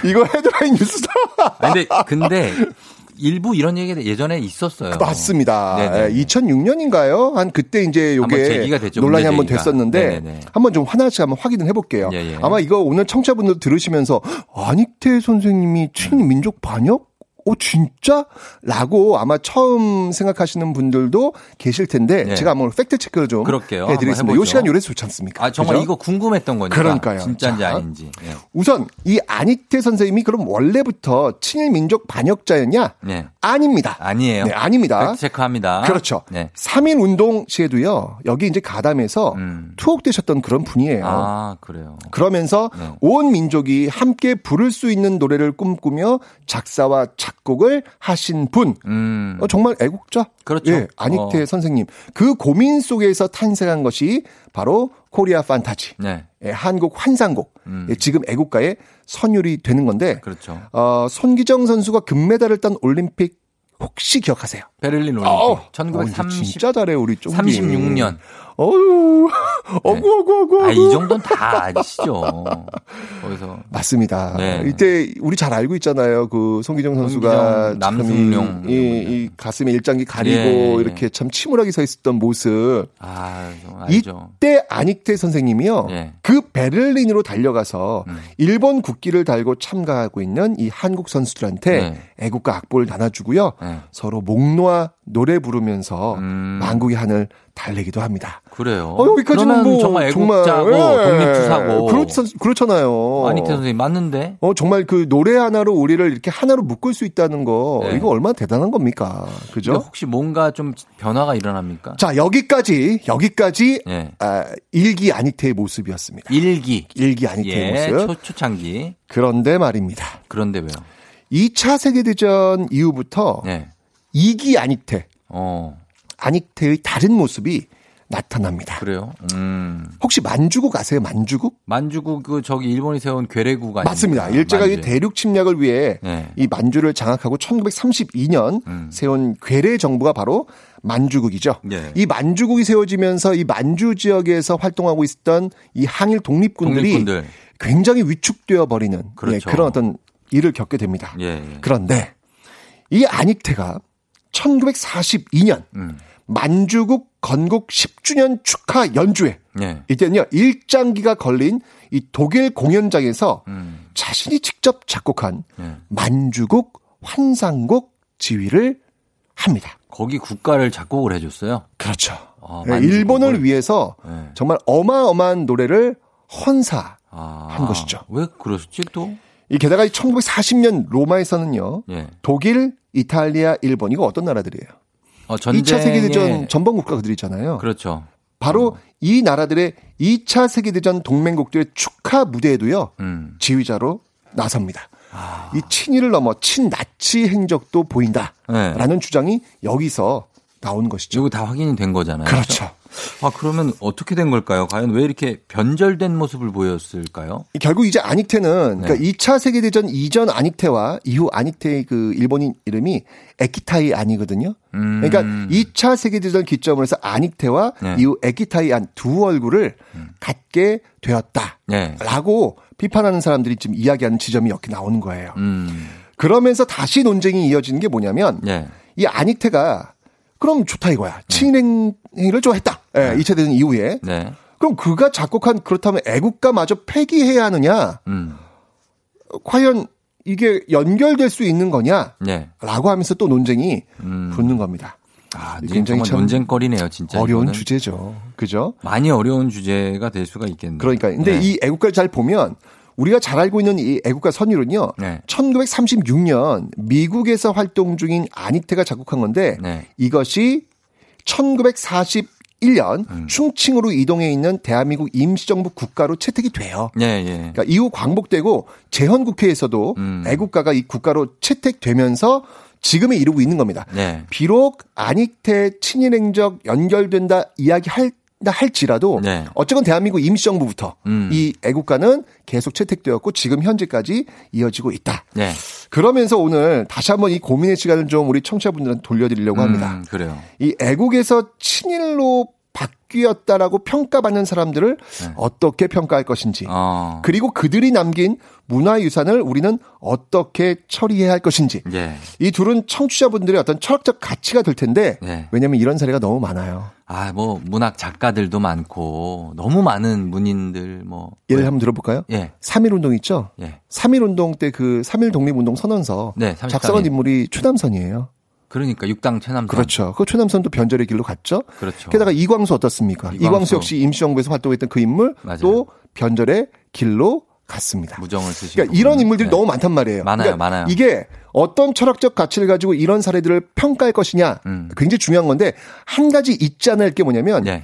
이거 헤드라인 뉴스다. 근데, 근데 일부 이런 얘기가 예전에 있었어요. 맞습니다. 네네. 2006년인가요? 한 그때 이제 요게 논란이 한번. 됐었는데 네네네. 한번 좀 하나씩 한번 확인을 해볼게요. 예, 예. 아마 이거 오늘 청취자분들 들으시면서 안익태 선생님이 친일 민족 반역? 오 진짜? 라고 아마 처음 생각하시는 분들도 계실 텐데 네. 제가 한번 팩트 체크를 좀 그럴게요. 해드리겠습니다. 요. 시간 요래서 좋지 않습니까? 아, 정말 그죠? 이거 궁금했던 거니까. 그러니까요. 진짜인지 자. 아닌지. 예. 우선 이 안익태 선생님이 그럼 원래부터 친일 민족 반역자였냐? 네. 아닙니다. 아니에요. 네, 아닙니다. 팩트 체크합니다. 그렇죠. 네. 3일 운동 시에도요, 여기 이제 가담해서 음. 투옥되셨던 그런 분이에요. 아, 그래요. 그러면서 네. 온 민족이 함께 부를 수 있는 노래를 꿈꾸며 작사와 작 곡을 하신 분. 음. 어, 정말 애국자? 그렇죠. 예, 안익태 어. 선생님. 그 고민 속에서 탄생한 것이 바로 코리아 판타지. 네. 예, 한국 환상곡. 음. 예, 지금 애국가의 선율이 되는 건데, 그렇죠. 어, 손기정 선수가 금메달을 딴 올림픽 혹시 기억하세요? 베를린 올림픽. 어, 어, 1930. 진짜 잘해 우리 쫑디. 36년. 어유, 어구 어구 어구. 아, 이 정도는 다 아시죠. 거기서. 맞습니다. 네. 이때 우리 잘 알고 있잖아요. 그 송기정 선수가 참 이, 이, 이 가슴에 일장기 가리고 예, 예. 이렇게 참 침울하게 서 있었던 모습. 아, 좀 알죠. 이때 안익태 선생님이요. 예. 그 베를린으로 달려가서 음. 일본 국기를 달고 참가하고 있는 이 한국 선수들한테 네. 애국가 악보를 나눠주고요. 네. 서로 목 놓아 노래 부르면서 음. 만국의 하늘 달래기도 합니다. 그래요. 어, 여기까지는 뭐 정말 애국자고 예. 독립투사고. 그렇, 그렇잖아요. 안익태 선생님 맞는데? 어, 정말 그 노래 하나로 우리를 이렇게 하나로 묶을 수 있다는 거, 네. 이거 얼마나 대단한 겁니까? 그죠? 혹시 뭔가 좀 변화가 일어납니까? 자, 여기까지, 여기까지, 예. 아, 일기 안익태의 모습이었습니다. 일기. 일기 안익태의 예, 모습. 초, 초창기. 그런데 말입니다. 그런데 왜요? 2차 세계대전 이후부터 예. 이기 안익태, 어, 안익태의 다른 모습이 나타납니다. 그래요? 음. 혹시 만주국 아세요? 만주국? 만주국, 그, 저기, 일본이 세운 괴뢰국 아닙니까? 맞습니다. 일제강점기 만주에. 대륙 침략을 위해 네. 이 만주를 장악하고 1932년 음. 세운 괴뢰 정부가 바로 만주국이죠. 예. 이 만주국이 세워지면서 이 만주 지역에서 활동하고 있었던 이 항일 독립군들이 독립군들. 굉장히 위축되어 버리는 그렇죠. 예, 그런 어떤 일을 겪게 됩니다. 예, 예. 그런데 이 안익태가 1942년 음. 만주국 건국 10주년 축하 연주회 예. 이때는요 일장기가 걸린 이 독일 공연장에서 음. 자신이 직접 작곡한 예. 만주국 환상곡 지휘를 합니다. 거기 국가를 작곡을 해줬어요. 그렇죠. 아, 예, 만주국을. 일본을 위해서 예. 정말 어마어마한 노래를 헌사. 아, 한 것이죠. 왜 그러셨지 또? 이 게다가 1940년 로마에서는요. 예. 독일, 이탈리아, 일본 이거 어떤 나라들이에요? 어, 전쟁에 2차 세계대전 전범 국가들이 있잖아요. 그렇죠. 바로 이 나라들의 2차 세계대전 동맹국들의 축하 무대에도요. 음. 지휘자로 나섭니다. 이 친일을 넘어 친나치 행적도 보인다라는 네. 주장이 여기서 나온 것이죠. 이거 다 확인이 된 거잖아요. 그렇죠. 아, 그러면 어떻게 된 걸까요? 과연 왜 이렇게 변절된 모습을 보였을까요? 결국 이제 안익태는 네. 그러니까 2차 세계대전 이전 안익태와 이후 안익태의 그 일본인 이름이 에키타이 안이거든요. 음. 그러니까 2차 세계대전 기점으로 해서 안익태와 네. 이후 에키타이 안 두 얼굴을 갖게 되었다. 네. 라고 비판하는 사람들이 지금 이야기하는 지점이 여기 나오는 거예요. 음. 그러면서 다시 논쟁이 이어지는 게 뭐냐면 예. 이 안익태가 그럼 좋다 이거야. 친일 행위를 좋아했다. 예, 2차 대전 이후에. 네. 그럼 그가 작곡한 그렇다면 애국가마저 폐기해야 하느냐? 음. 과연 이게 연결될 수 있는 거냐? 네. 라고 하면서 또 논쟁이 음. 붙는 겁니다. 아, 굉장히 참 논쟁거리네요, 진짜. 어려운 이거는. 주제죠. 그죠? 많이 어려운 주제가 될 수가 있겠네요. 그러니까 근데 네. 이 애국가를 잘 보면 우리가 잘 알고 있는 이 애국가 선율은요. 네. 1936년 미국에서 활동 중인 안익태가 작곡한 건데 네. 이것이 1941년 음. 충칭으로 이동해 있는 대한민국 임시정부 국가로 채택이 돼요. 예, 예. 그러니까 이후 광복되고 재헌 국회에서도 음. 애국가가 이 국가로 채택되면서 지금에 이르고 있는 겁니다. 네. 비록 안익태 친일행적 연결된다 이야기할 할지라도 네. 어쨌건 대한민국 임시정부부터 음. 이 애국가는 계속 채택되었고 지금 현재까지 이어지고 있다. 네. 그러면서 오늘 다시 한번 이 고민의 시간을 좀 우리 청취자분들한테 돌려드리려고 합니다. 음, 그래요. 이 애국에서 친일로 바뀌었다라고 평가받는 사람들을 어떻게 평가할 것인지 네. 어. 그리고 그들이 남긴 문화유산을 우리는 어떻게 처리해야 할 것인지 예. 이 둘은 청취자분들의 어떤 철학적 가치가 될 텐데 네. 왜냐하면 이런 사례가 너무 많아요. 아, 뭐 문학 작가들도 많고 너무 많은 문인들 뭐 예를 한번 들어볼까요? 예. 3.1 운동 있죠? 예. 3.1 운동 때 그 3.1 독립운동 선언서 네, 33일. 작성한 인물이 최남선이에요. 그러니까 육당 최남선. 그렇죠. 그 최남선도 변절의 길로 갔죠. 그렇죠. 게다가 이광수 어떻습니까? 이광수. 이광수, 역시 임시정부에서 활동했던 그 인물 맞아요. 또 변절의 길로 갔습니다. 무정을 쓰시고. 그러니까 이런 인물들이 네. 너무 많단 말이에요. 많아요, 그러니까 많아요. 이게 어떤 철학적 가치를 가지고 이런 사례들을 평가할 것이냐 음. 굉장히 중요한 건데 한 가지 잊지 않을 게 뭐냐면 예.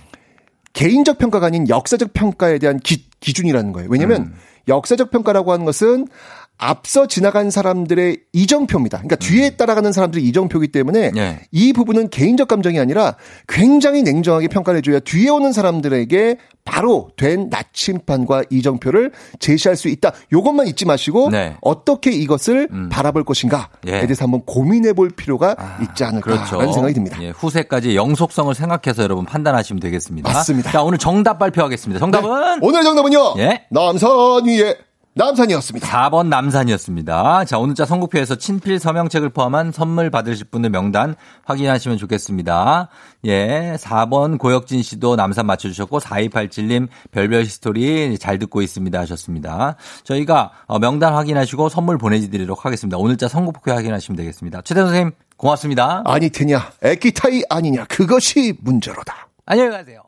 개인적 평가가 아닌 역사적 평가에 대한 기, 기준이라는 거예요. 왜냐하면 음. 역사적 평가라고 하는 것은 앞서 지나간 사람들의 이정표입니다. 그러니까 뒤에 따라가는 사람들의 이정표이기 때문에 음. 예. 이 부분은 개인적 감정이 아니라 굉장히 냉정하게 평가를 해줘야 뒤에 오는 사람들에게 바로 된 나침판과 이정표를 제시할 수 있다. 요것만 잊지 마시고 네. 어떻게 이것을 음. 바라볼 것인가에 예. 대해서 한번 고민해 볼 필요가 있지 않을까라는 그렇죠. 생각이 듭니다. 예, 후세까지 영속성을 생각해서 여러분 판단하시면 되겠습니다. 맞습니다. 자, 오늘 정답 발표하겠습니다. 정답은 오늘 정답은요. 예. 남산 위에 남산이었습니다. 4번 남산이었습니다. 자, 오늘자 선곡표에서 친필 서명책을 포함한 선물 받으실 분들 명단 확인하시면 좋겠습니다. 예, 4번 고혁진 씨도 남산 맞춰주셨고, 4287님 별별 히스토리 잘 듣고 있습니다 하셨습니다. 저희가 어, 명단 확인하시고 선물 보내드리도록 하겠습니다. 오늘자 선곡표 확인하시면 되겠습니다. 최태성 선생님, 고맙습니다. 안익태냐 에키타이 안이냐 그것이 문제로다. 안녕히 가세요.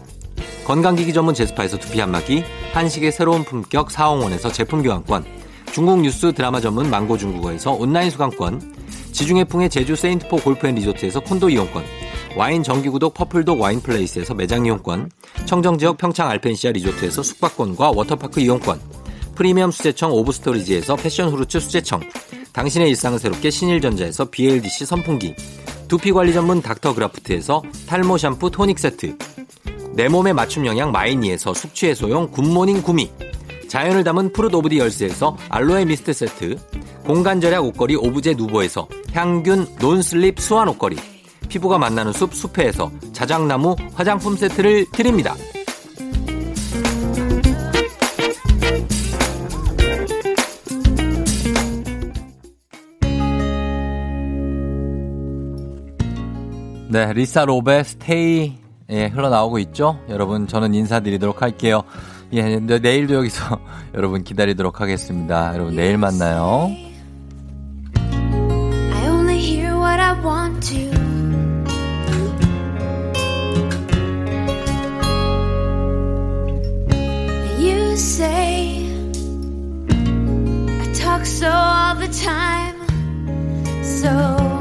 건강기기 전문 제스파에서 두피 안마기, 한식의 새로운 품격 사홍원에서 제품 교환권, 중국 뉴스 드라마 전문 망고 중국어에서 온라인 수강권, 지중해풍의 제주 세인트포 골프앤리조트에서 콘도 이용권, 와인 정기구독 퍼플독 와인플레이스에서 매장 이용권, 청정지역 평창 알펜시아 리조트에서 숙박권과 워터파크 이용권, 프리미엄 수제청 오브스토리지에서 패션 후르츠 수제청, 당신의 일상을 새롭게 신일전자에서 BLDC 선풍기, 두피관리 전문 닥터그라프트에서 탈모 샴푸 토닉 세트, 내 몸에 맞춤 영양 마이니에서 숙취해소용 굿모닝 구미, 자연을 담은 Fruit of the Earth에서 알로에 미스트 세트, 공간절약 옷걸이 오브제 누보에서 항균 non-slip 수완 옷걸이, 피부가 만나는 숲 숲회에서 자작나무 화장품 세트를 드립니다. 네, 리사 로베 스테이 예, 흘러나오고 있죠. 여러분, 저는 인사드리도록 할게요. 예, 네, 내일도 여기서 여러분 기다리도록 하겠습니다. 여러분, 내일 만나요. Say I talk so all the time, so